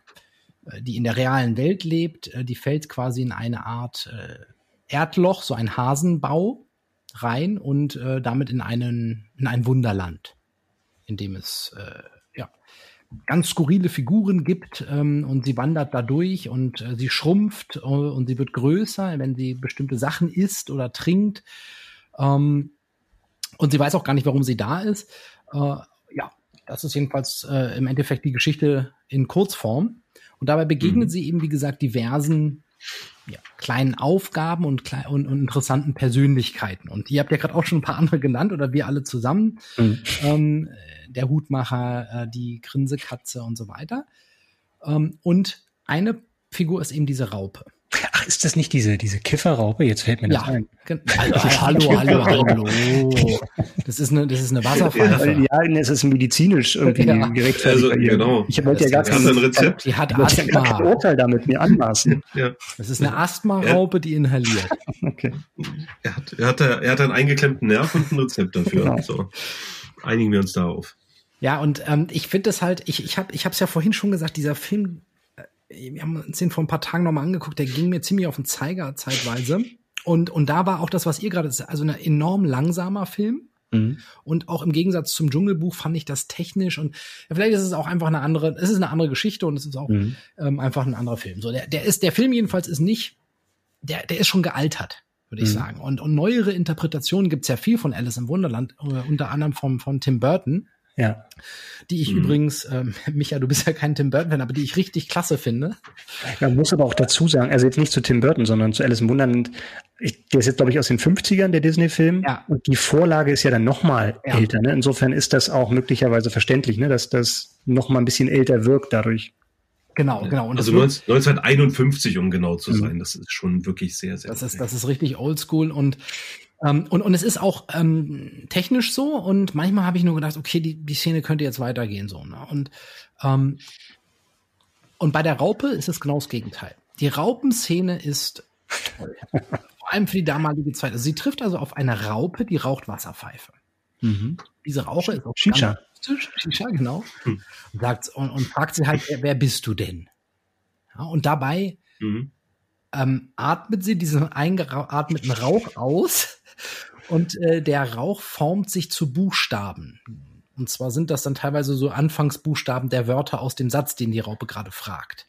äh, die in der realen Welt lebt. Äh, die fällt quasi in eine Art äh, Erdloch, so ein Hasenbau rein und äh, damit in einen in ein Wunderland, in dem es äh, ganz skurrile Figuren gibt ähm, und sie wandert da durch und äh, sie schrumpft äh, und sie wird größer, wenn sie bestimmte Sachen isst oder trinkt. Ähm, und sie weiß auch gar nicht, warum sie da ist. Äh, ja, das ist jedenfalls äh, im Endeffekt die Geschichte in Kurzform. Und dabei begegnet mhm. sie eben, wie gesagt, diversen ja, kleinen Aufgaben und, klein, und, und interessanten Persönlichkeiten. Und ihr habt ja gerade auch schon ein paar andere genannt oder wir alle zusammen. Mhm. Ähm, der Hutmacher, äh, die Grinsekatze und so weiter. Ähm, und eine Figur ist eben diese Raupe. Ach ist das nicht diese, diese Kifferraupe? Jetzt fällt mir das ja. ein. Also, hallo, hallo, hallo. Das ist eine, das ist eine Wasserpfeife. Ja, ja es ist medizinisch irgendwie ja. gerechtfertigt. Also, genau. Ich wollte ja gar kein Rezept. Die hat Asthma. Ja kein Urteil damit mir anmaßen. Ja. Das ist eine Asthma-Raupe, die inhaliert. Okay. Er hat, er hat, er hat einen eingeklemmten Nerv und ein Rezept dafür. Genau. So. Einigen wir uns darauf. Ja, und ähm, ich finde das halt, ich, ich habe ich es ja vorhin schon gesagt, dieser Film wir haben uns den vor ein paar Tagen nochmal angeguckt, der ging mir ziemlich auf den Zeiger zeitweise. Und, und da war auch das, was ihr gerade, also ein enorm langsamer Film. Mhm. Und auch im Gegensatz zum Dschungelbuch fand ich das technisch und ja, vielleicht ist es auch einfach eine andere, es ist eine andere Geschichte und es ist auch mhm. ähm, einfach ein anderer Film. So, der, der ist, der Film jedenfalls ist nicht, der, der ist schon gealtert, würde ich mhm. sagen. Und, und neuere Interpretationen gibt's ja viel von Alice im Wunderland, äh, unter anderem vom, von Tim Burton. Ja. Die ich mhm. übrigens, ähm, Micha, du bist ja kein Tim Burton-Fan, aber die ich richtig klasse finde. Man muss aber auch dazu sagen, also jetzt nicht zu Tim Burton, sondern zu Alice im Wunderland. Ich, der ist jetzt, glaube ich, aus den 50ern, der Disney-Film. Ja. Und die Vorlage ist ja dann noch mal ja. älter. Ne? Insofern ist das auch möglicherweise verständlich, ne? dass das noch mal ein bisschen älter wirkt dadurch. Genau, genau. Und also 19, 1951, um genau zu mhm. sein. Das ist schon wirklich sehr, sehr. Das ist, das ist richtig oldschool und ähm, und, und es ist auch ähm, technisch so und manchmal habe ich nur gedacht, okay, die, die Szene könnte jetzt weitergehen so. Ne? Und, ähm, und bei der Raupe ist es genau das Gegenteil. Die Raupenszene ist toll. Vor allem für die damalige Zeit. Also sie trifft also auf eine Raupe, die raucht Wasserpfeife. Mhm. Diese Raupe ist auch Shisha. Shisha, genau. Hm. Und, sagt, und, und fragt sie halt, wer, wer bist du denn? Ja, und dabei mhm. ähm, atmet sie diesen eingeatmeten Rauch aus und äh, der Rauch formt sich zu Buchstaben. Und zwar sind das dann teilweise so Anfangsbuchstaben der Wörter aus dem Satz, den die Raupe gerade fragt.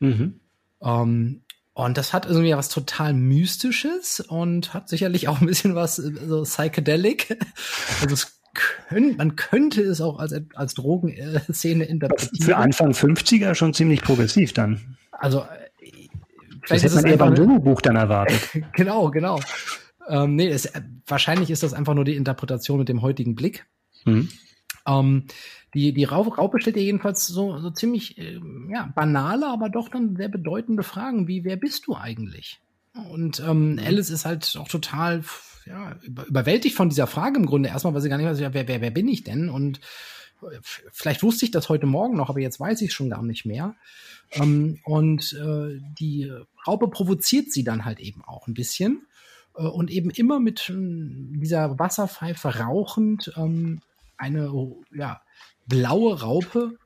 Mhm. Ähm, und das hat irgendwie was total Mystisches und hat sicherlich auch ein bisschen was äh, so psychedelic. Also es könnt, man könnte es auch als, als Drogenszene interpretieren. Für Anfang 50er schon ziemlich progressiv dann. Also äh, vielleicht das hätte man eher beim Dschungelbuch dann erwartet. genau, genau. Ähm, nee, es, äh, wahrscheinlich ist das einfach nur die Interpretation mit dem heutigen Blick. Mhm. Ähm, die, die Raupe stellt ja jedenfalls so, so ziemlich äh, ja, banale, aber doch dann sehr bedeutende Fragen, wie wer bist du eigentlich? Und ähm, mhm. Alice ist halt auch total ja, über, überwältigt von dieser Frage im Grunde erstmal, weil sie gar nicht weiß, wer, wer, wer bin ich denn? Und äh, vielleicht wusste ich das heute Morgen noch, aber jetzt weiß ich schon gar nicht mehr. Ähm, und äh, die Raupe provoziert sie dann halt eben auch ein bisschen. Äh, und eben immer mit ähm, dieser Wasserpfeife rauchend ähm, eine ja, blaue Raupe.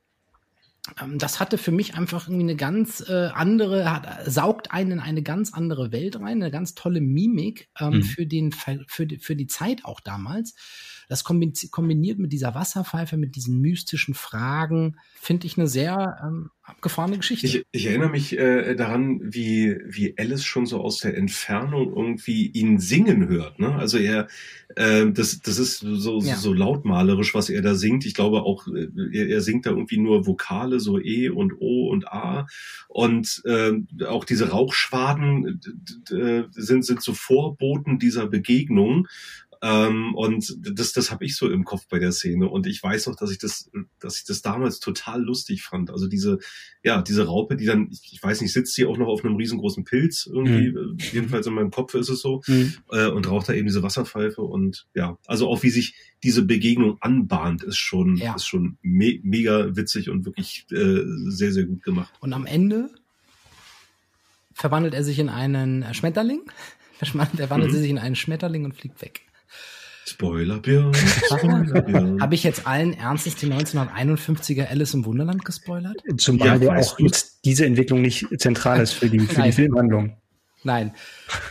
Ähm, das hatte für mich einfach irgendwie eine ganz äh, andere, hat, saugt einen in eine ganz andere Welt rein, eine ganz tolle Mimik ähm, mhm. für, den, für, die, für die Zeit auch damals. Das kombiniert mit dieser Wasserpfeife, mit diesen mystischen Fragen, finde ich eine sehr ähm, abgefahrene Geschichte. Ich, ich erinnere mich äh, daran, wie, wie Alice schon so aus der Entfernung irgendwie ihn singen hört. Ne? Also er, äh, das, das ist so, ja. so lautmalerisch, was er da singt. Ich glaube auch, äh, er, er singt da irgendwie nur Vokale, so E und O und A. Und äh, auch diese Rauchschwaden sind, sind so Vorboten dieser Begegnung. Ähm, und das, das habe ich so im Kopf bei der Szene. Und ich weiß auch, dass ich das, dass ich das damals total lustig fand. Also diese, ja, diese Raupe, die dann, ich, weiß nicht, sitzt sie auch noch auf einem riesengroßen Pilz irgendwie. Mhm. Jedenfalls in meinem Kopf ist es so. Mhm. Äh, und raucht da eben diese Wasserpfeife. Und ja, also auch wie sich diese Begegnung anbahnt, ist schon, ja. ist schon me mega witzig und wirklich äh, sehr, sehr gut gemacht. Und am Ende verwandelt er sich in einen Schmetterling. Er wandelt mhm. sich in einen Schmetterling und fliegt weg. Spoilerbjörn. Spoilerbjörn. Habe ich jetzt allen Ernstes die 1951er Alice im Wunderland gespoilert? Zumal ja, auch jetzt diese Entwicklung nicht zentral ist für die, für die Filmhandlung. Nein.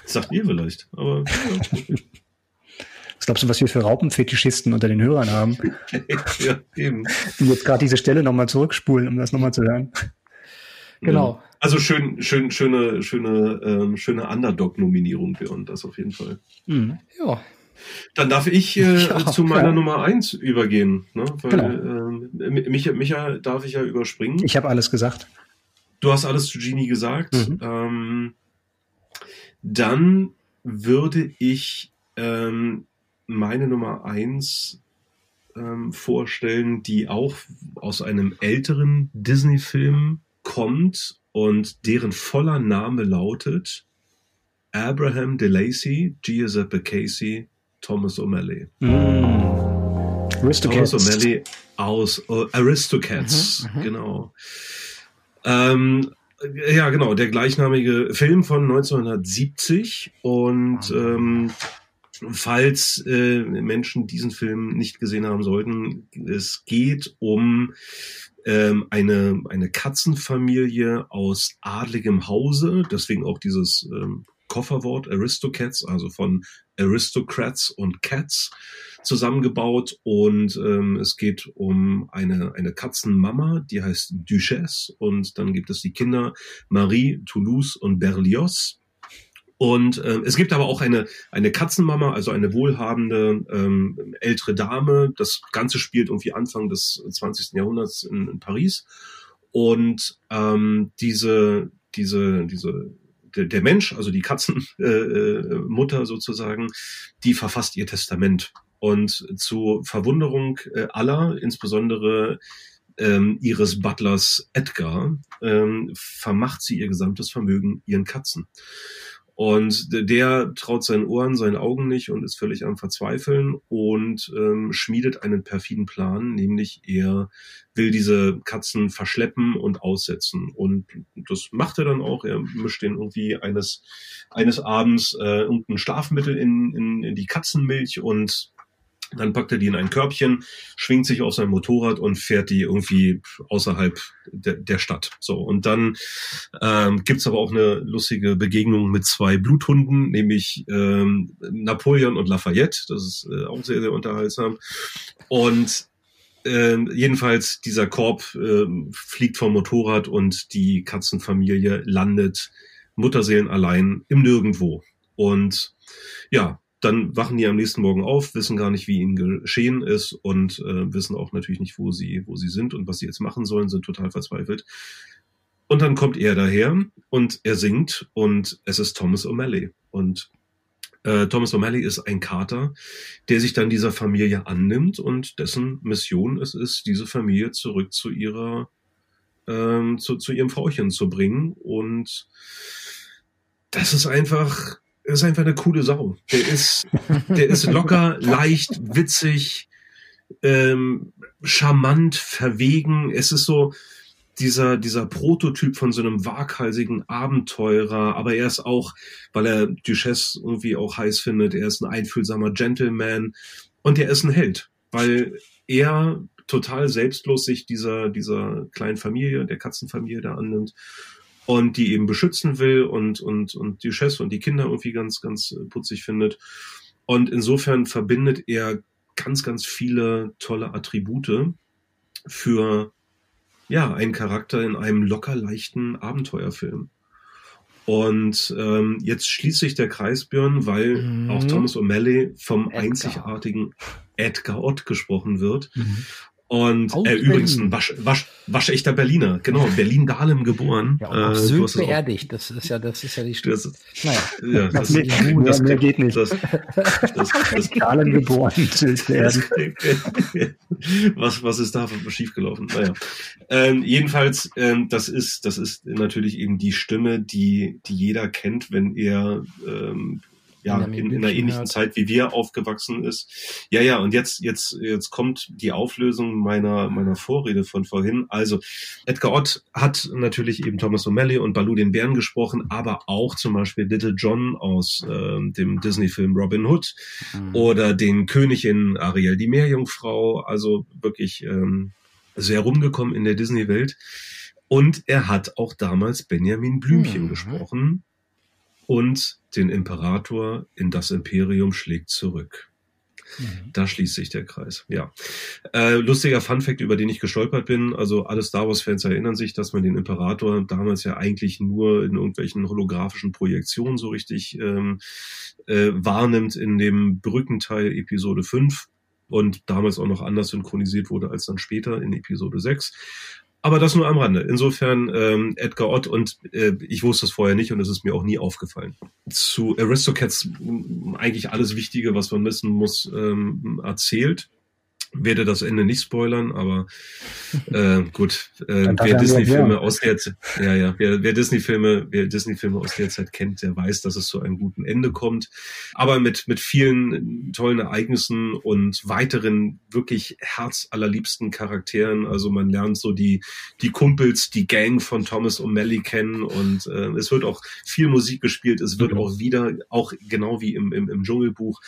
Das sagt ihr vielleicht, aber. Was glaubst du, was wir für Raupenfetischisten unter den Hörern haben? ja, eben. Die jetzt gerade diese Stelle nochmal zurückspulen, um das nochmal zu hören. Genau. Also schön, schön, schöne, schöne, ähm, schöne Underdog-Nominierung, Björn, das auf jeden Fall. Mhm. Ja. Dann darf ich äh, ja, zu meiner ja. Nummer eins übergehen. Ne? Weil, genau. äh, Micha, Micha darf ich ja überspringen. Ich habe alles gesagt. Du hast alles zu Genie gesagt. Mhm. Ähm, dann würde ich ähm, meine Nummer eins ähm, vorstellen, die auch aus einem älteren Disney-Film kommt und deren voller Name lautet Abraham DeLacy, Giuseppe Casey, Thomas O'Malley. Mm. Thomas O'Malley aus uh, Aristocats, mhm, mhm, genau. Ähm, ja, genau, der gleichnamige Film von 1970 und ähm, falls äh, Menschen diesen Film nicht gesehen haben sollten, es geht um ähm, eine, eine Katzenfamilie aus adligem Hause, deswegen auch dieses ähm, Kofferwort Aristocats, also von Aristocrats und Cats zusammengebaut. Und ähm, es geht um eine, eine Katzenmama, die heißt Duchesse. Und dann gibt es die Kinder Marie, Toulouse und Berlioz. Und äh, es gibt aber auch eine, eine Katzenmama, also eine wohlhabende ähm, ältere Dame. Das Ganze spielt irgendwie Anfang des 20. Jahrhunderts in, in Paris. Und ähm, diese, diese, diese, der, der Mensch, also die Katzenmutter äh, sozusagen, die verfasst ihr Testament. Und zu Verwunderung äh, aller, insbesondere ähm, ihres Butlers Edgar, ähm, vermacht sie ihr gesamtes Vermögen ihren Katzen. Und der traut seinen Ohren, seinen Augen nicht und ist völlig am Verzweifeln und ähm, schmiedet einen perfiden Plan, nämlich er will diese Katzen verschleppen und aussetzen. Und das macht er dann auch. Er mischt den irgendwie eines, eines Abends äh, irgendein Schlafmittel in, in, in die Katzenmilch und dann packt er die in ein Körbchen, schwingt sich auf sein Motorrad und fährt die irgendwie außerhalb de der Stadt. So, und dann ähm, gibt aber auch eine lustige Begegnung mit zwei Bluthunden, nämlich ähm, Napoleon und Lafayette. Das ist äh, auch sehr, sehr unterhaltsam. Und ähm, jedenfalls, dieser Korb äh, fliegt vom Motorrad und die Katzenfamilie landet Mutterseelen allein im Nirgendwo. Und ja, dann wachen die am nächsten Morgen auf, wissen gar nicht, wie ihnen geschehen ist und äh, wissen auch natürlich nicht, wo sie, wo sie sind und was sie jetzt machen sollen, sind total verzweifelt. Und dann kommt er daher und er singt und es ist Thomas O'Malley. Und äh, Thomas O'Malley ist ein Kater, der sich dann dieser Familie annimmt und dessen Mission es ist, diese Familie zurück zu ihrer, ähm, zu, zu ihrem Frauchen zu bringen. Und das ist einfach er ist einfach eine coole Sau. Der ist, der ist locker, leicht, witzig, ähm, charmant, verwegen. Es ist so dieser, dieser Prototyp von so einem waghalsigen Abenteurer, aber er ist auch, weil er Duchesse irgendwie auch heiß findet, er ist ein einfühlsamer Gentleman und er ist ein Held, weil er total selbstlos sich dieser, dieser kleinen Familie, der Katzenfamilie da annimmt und die eben beschützen will und, und, und die Chefs und die Kinder irgendwie ganz, ganz äh, putzig findet. Und insofern verbindet er ganz, ganz viele tolle Attribute für ja, einen Charakter in einem locker leichten Abenteuerfilm. Und ähm, jetzt schließt sich der Kreis, Björn, weil mhm. auch Thomas O'Malley vom Edgar. einzigartigen Edgar Ott gesprochen wird. Mhm. Und äh, übrigens ein wasch, wasch, waschechter Berliner, genau, Berlin-Dahlem geboren. Ja, äh, Sylt beerdigt, das ist ja, das ist ja die Stimme. Naja, ja, das, das, das, mehr, das, mehr geht nicht. Das, das, das, Dahlem geboren, Sylt beerdigt. was, was ist da schiefgelaufen? Naja. Ähm, jedenfalls, ähm, das ist, das ist natürlich eben die Stimme, die, die jeder kennt, wenn er ähm, ja, in, in einer ähnlichen. Zeit wie wir aufgewachsen ist. Ja, ja, und jetzt, jetzt, jetzt kommt die Auflösung meiner, meiner Vorrede von vorhin. Also, Edgar Ott hat natürlich eben Thomas O'Malley und Baloo den Bären gesprochen, aber auch zum Beispiel Little John aus äh, dem Disney-Film Robin Hood mhm. oder den König in Ariel die Meerjungfrau. Also wirklich ähm, sehr rumgekommen in der Disney-Welt. Und er hat auch damals Benjamin Blümchen mhm. gesprochen und den Imperator in das Imperium schlägt zurück. Mhm. Da schließt sich der Kreis. Ja. Äh, lustiger Funfact, über den ich gestolpert bin. Also alle Star Wars-Fans erinnern sich, dass man den Imperator damals ja eigentlich nur in irgendwelchen holographischen Projektionen so richtig ähm, äh, wahrnimmt in dem Brückenteil Episode 5 und damals auch noch anders synchronisiert wurde als dann später in Episode 6. Aber das nur am Rande. Insofern ähm, Edgar Ott und äh, ich wusste es vorher nicht und es ist mir auch nie aufgefallen. Zu Aristocats eigentlich alles Wichtige, was man wissen muss, ähm, erzählt. Werde das Ende nicht spoilern, aber äh, gut, äh, wer Disney-Filme aus der ja, ja, wer, wer Disney-Filme, wer Disney-Filme aus der Zeit kennt, der weiß, dass es zu einem guten Ende kommt. Aber mit, mit vielen tollen Ereignissen und weiteren wirklich herzallerliebsten Charakteren. Also man lernt so die, die Kumpels, die Gang von Thomas O'Malley kennen und äh, es wird auch viel Musik gespielt. Es wird mhm. auch wieder, auch genau wie im, im, im Dschungelbuch,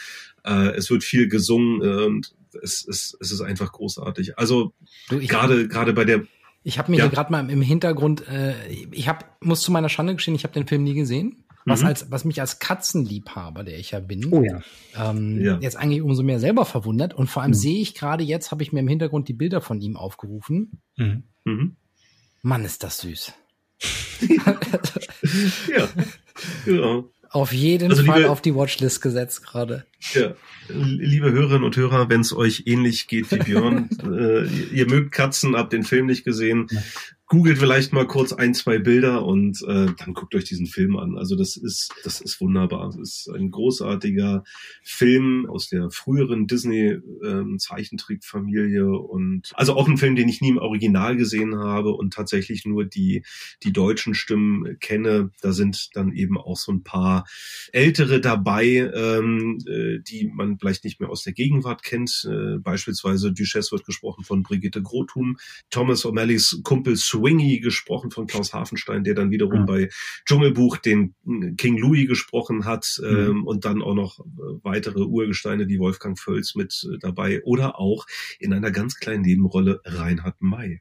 äh, es wird viel gesungen äh, und es, es, es ist einfach großartig. Also gerade gerade bei der ich habe mir ja. hier gerade mal im Hintergrund, äh, ich habe muss zu meiner Schande gestehen, ich habe den Film nie gesehen. Was, mhm. als, was mich als Katzenliebhaber, der ich ja bin, oh ja. Ähm, ja. jetzt eigentlich umso mehr selber verwundert. Und vor allem mhm. sehe ich gerade jetzt, habe ich mir im Hintergrund die Bilder von ihm aufgerufen. Mhm. mhm. Mann, ist das süß. ja, genau. Auf jeden also Fall liebe, auf die Watchlist gesetzt gerade. Ja, liebe Hörerinnen und Hörer, wenn es euch ähnlich geht wie Björn, äh, ihr mögt Katzen, habt den Film nicht gesehen, googelt vielleicht mal kurz ein, zwei Bilder und äh, dann guckt euch diesen Film an. Also das ist, das ist wunderbar. Das ist ein großartiger Film aus der früheren Disney-Zeichentrickfamilie ähm, und also auch ein Film, den ich nie im Original gesehen habe und tatsächlich nur die, die deutschen Stimmen kenne. Da sind dann eben auch so ein paar ältere dabei, ähm, äh, die man vielleicht nicht mehr aus der Gegenwart kennt. Äh, beispielsweise Duchesse wird gesprochen von Brigitte Grothum, Thomas O'Malley's Kumpel Swingy gesprochen von Klaus Hafenstein, der dann wiederum mhm. bei Dschungelbuch den King Louis gesprochen hat mhm. ähm, und dann auch noch äh, weitere Urgesteine, die Wolfgang Völz mit äh, dabei oder auch in einer ganz kleinen Nebenrolle Reinhard May.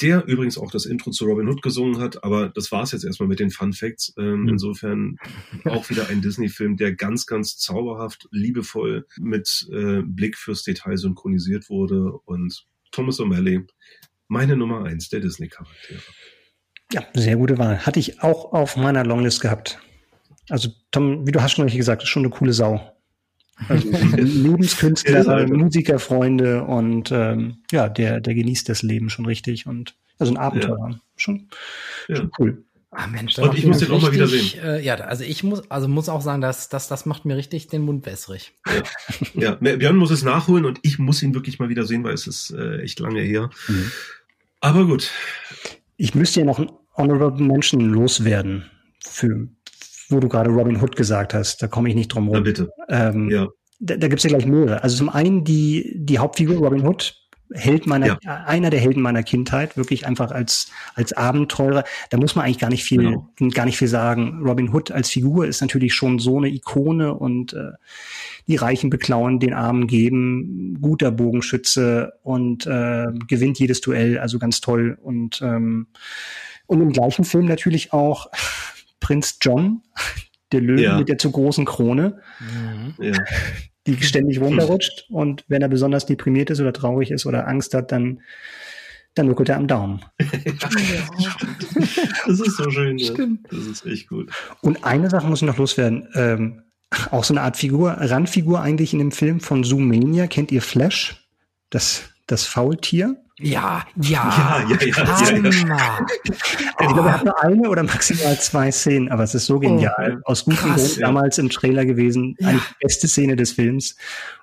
Der übrigens auch das Intro zu Robin Hood gesungen hat, aber das war's jetzt erstmal mit den Fun Facts. Ähm, mhm. Insofern auch wieder ein Disney-Film, der ganz, ganz zauberhaft, liebevoll mit äh, Blick fürs Detail synchronisiert wurde und Thomas O'Malley meine Nummer eins der Disney-Charaktere. Ja, sehr gute Wahl. Hatte ich auch auf meiner Longlist gehabt. Also Tom, wie du hast schon richtig gesagt, ist schon eine coole Sau. Also Lebenskünstler, ja, Musikerfreunde und ähm, ja, der, der genießt das Leben schon richtig und also ein Abenteuer. Ja. Schon, ja. schon cool. Ah, Mensch, und ich muss den auch mal wieder sehen. Äh, ja, also ich muss, also muss auch sagen, dass, dass das macht mir richtig den Mund wässrig. Ja. ja, Björn muss es nachholen und ich muss ihn wirklich mal wieder sehen, weil es ist äh, echt lange her. Mhm. Aber gut. Ich müsste ja noch einen Honorable Mention loswerden, für, wo du gerade Robin Hood gesagt hast. Da komme ich nicht drum rum. Na bitte. Ähm, ja. Da, da gibt es ja gleich mehrere. Also zum einen die, die Hauptfigur Robin Hood, Held meiner, ja. einer der Helden meiner Kindheit, wirklich einfach als, als Abenteurer. Da muss man eigentlich gar nicht viel, genau. gar nicht viel sagen. Robin Hood als Figur ist natürlich schon so eine Ikone und äh, die Reichen beklauen, den Armen geben, guter Bogenschütze und äh, gewinnt jedes Duell, also ganz toll. Und, ähm, und im gleichen Film natürlich auch Prinz John, der Löwe ja. mit der zu großen Krone, mhm. ja. Die ständig runterrutscht. Und wenn er besonders deprimiert ist oder traurig ist oder Angst hat, dann dann nuckelt er am Daumen. das ist so schön. Ja. Das ist echt gut. Und eine Sache muss ich noch loswerden. Ähm, auch so eine Art Figur, Randfigur eigentlich in dem Film von Zoomania. Kennt ihr Flash? Das, das Faultier? Ja, ja, ja, ja, ja, ja, ja. Ich glaube, er hat nur eine oder maximal zwei Szenen, aber es ist so genial. Oh, Aus gutem Grund ja. damals im Trailer gewesen. Ja. Eine beste Szene des Films,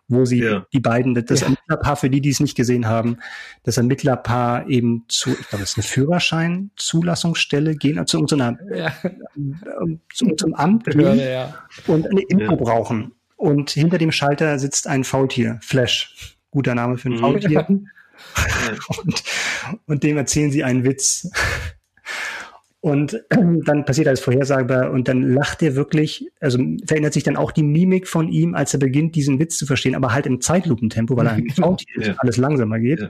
wo sie ja. die beiden, das ja. Ermittlerpaar, für die, die es nicht gesehen haben, das Ermittlerpaar eben zu, ich glaube, es ist eine Führerschein-Zulassungsstelle gehen, also zu, zu einer, ja. zu, zum Amt gehen ja. und eine Info brauchen. Und hinter dem Schalter sitzt ein Faultier, Flash. Guter Name für ein mhm. Faultier. und, und dem erzählen sie einen Witz. Und dann passiert alles vorhersagbar und dann lacht er wirklich, also verändert sich dann auch die Mimik von ihm, als er beginnt, diesen Witz zu verstehen, aber halt im Zeitlupentempo, weil er Soundtier ist, ja. alles langsamer geht. Ja.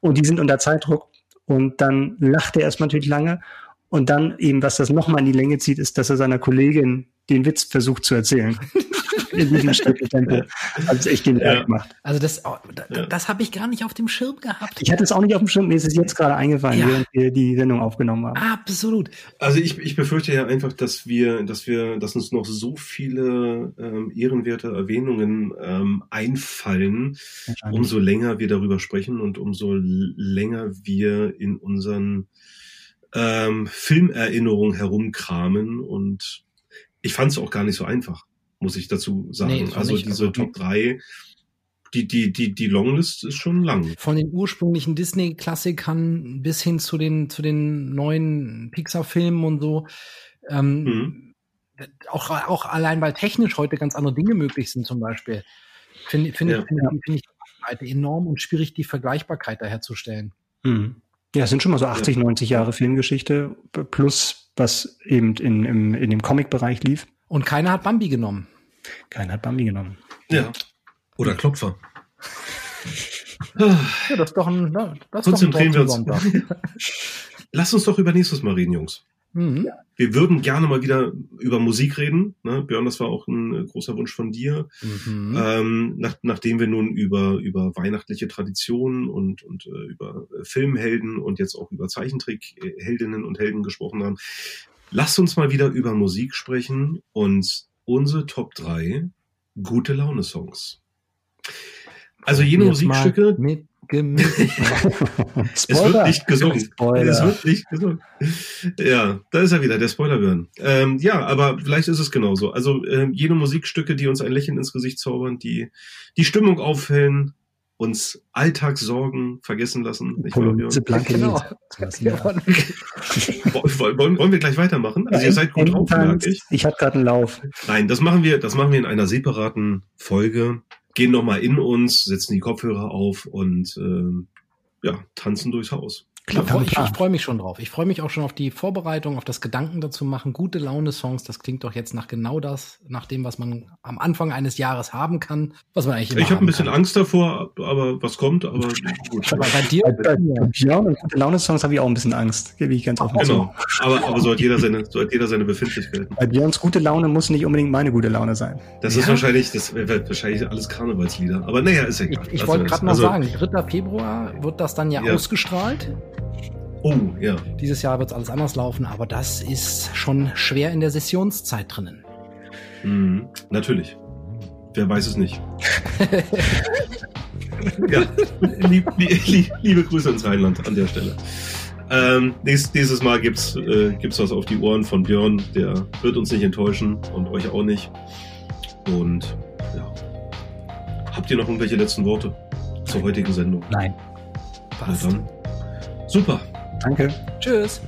Und die sind unter Zeitdruck und dann lacht er erstmal natürlich lange und dann eben, was das nochmal in die Länge zieht, ist, dass er seiner Kollegin den Witz versucht zu erzählen. in diesem Tempo. Also echt genial ja. gemacht. Also das, oh, das, das habe ich gar nicht auf dem Schirm gehabt. Ich hatte es auch nicht auf dem Schirm, mir ist es jetzt gerade eingefallen, ja. während wir die Sendung aufgenommen haben. Absolut. Also ich, ich befürchte ja einfach, dass wir, dass wir, dass uns noch so viele ähm, ehrenwerte Erwähnungen ähm, einfallen, umso länger wir darüber sprechen und umso länger wir in unseren ähm, Filmerinnerung herumkramen und ich fand es auch gar nicht so einfach, muss ich dazu sagen. Nee, also diese Top 3 die, die, die, die Longlist ist schon lang. Von den ursprünglichen Disney-Klassikern bis hin zu den, zu den neuen Pixar-Filmen und so. Ähm, mhm. auch, auch allein, weil technisch heute ganz andere Dinge möglich sind, zum Beispiel. Finde find, ja. find, find, ich enorm und schwierig, die Vergleichbarkeit da herzustellen. Mhm. Ja, es sind schon mal so 80, 90 Jahre Filmgeschichte plus was eben in, im, in dem Comic-Bereich lief. Und keiner hat Bambi genommen. Keiner hat Bambi genommen. Ja. Oder Klopfer. ja, das ist doch ein, ne, das ist doch ein wir uns. Lass uns doch über nächstes Mal reden, Jungs. Mhm. Wir würden gerne mal wieder über Musik reden. Ne? Björn, das war auch ein äh, großer Wunsch von dir. Mhm. Ähm, nach, nachdem wir nun über, über weihnachtliche Traditionen und, und äh, über Filmhelden und jetzt auch über Zeichentrickheldinnen und Helden gesprochen haben. Lasst uns mal wieder über Musik sprechen und unsere Top 3 gute Laune-Songs. Also jene Musikstücke. Mit es wird nicht gesungen. Spoiler. Es wird nicht gesungen. Ja, da ist er wieder, der Spoiler ähm, Ja, aber vielleicht ist es genauso. Also ähm, jene Musikstücke, die uns ein Lächeln ins Gesicht zaubern, die die Stimmung aufhellen, uns Alltagssorgen vergessen lassen. Nicht wahr, genau. wollen, wollen wir gleich weitermachen? Also ja, ihr seid gut drauf, merke ich. Ich habe gerade einen Lauf. Nein, das machen wir, das machen wir in einer separaten Folge gehen nochmal in uns, setzen die Kopfhörer auf und äh, ja, tanzen durchs Haus. Klar, ich, ich freue mich schon drauf. Ich freue mich auch schon auf die Vorbereitung, auf das Gedanken dazu machen. Gute Laune-Songs, das klingt doch jetzt nach genau das, nach dem, was man am Anfang eines Jahres haben kann, was man eigentlich immer Ich habe ein bisschen kann. Angst davor, aber was kommt, aber gut. Aber bei dir, bei, bei ja, und gute Laune-Songs habe ich auch ein bisschen Angst, gebe ich ganz offen Genau, aber, aber so, hat jeder seine, so hat jeder seine Befindlichkeiten. Bei Björns gute Laune muss nicht unbedingt meine gute Laune sein. Das ja? ist wahrscheinlich, das wird wahrscheinlich alles Karnevalslieder. Aber naja, ist egal. Ich, ich wollte gerade noch also, sagen, 3. Februar wird das dann ja, ja. ausgestrahlt. Oh, ja. Dieses Jahr wird es alles anders laufen, aber das ist schon schwer in der Sessionszeit drinnen. Mhm, natürlich. Wer weiß es nicht. ja, lieb, lieb, liebe Grüße ins Rheinland an der Stelle. Ähm, nächstes, nächstes Mal gibt's, äh, gibt's was auf die Ohren von Björn. Der wird uns nicht enttäuschen und euch auch nicht. Und ja. Habt ihr noch irgendwelche letzten Worte zur heutigen Sendung? Nein. Was? Na dann. Super. Danke. Tschüss.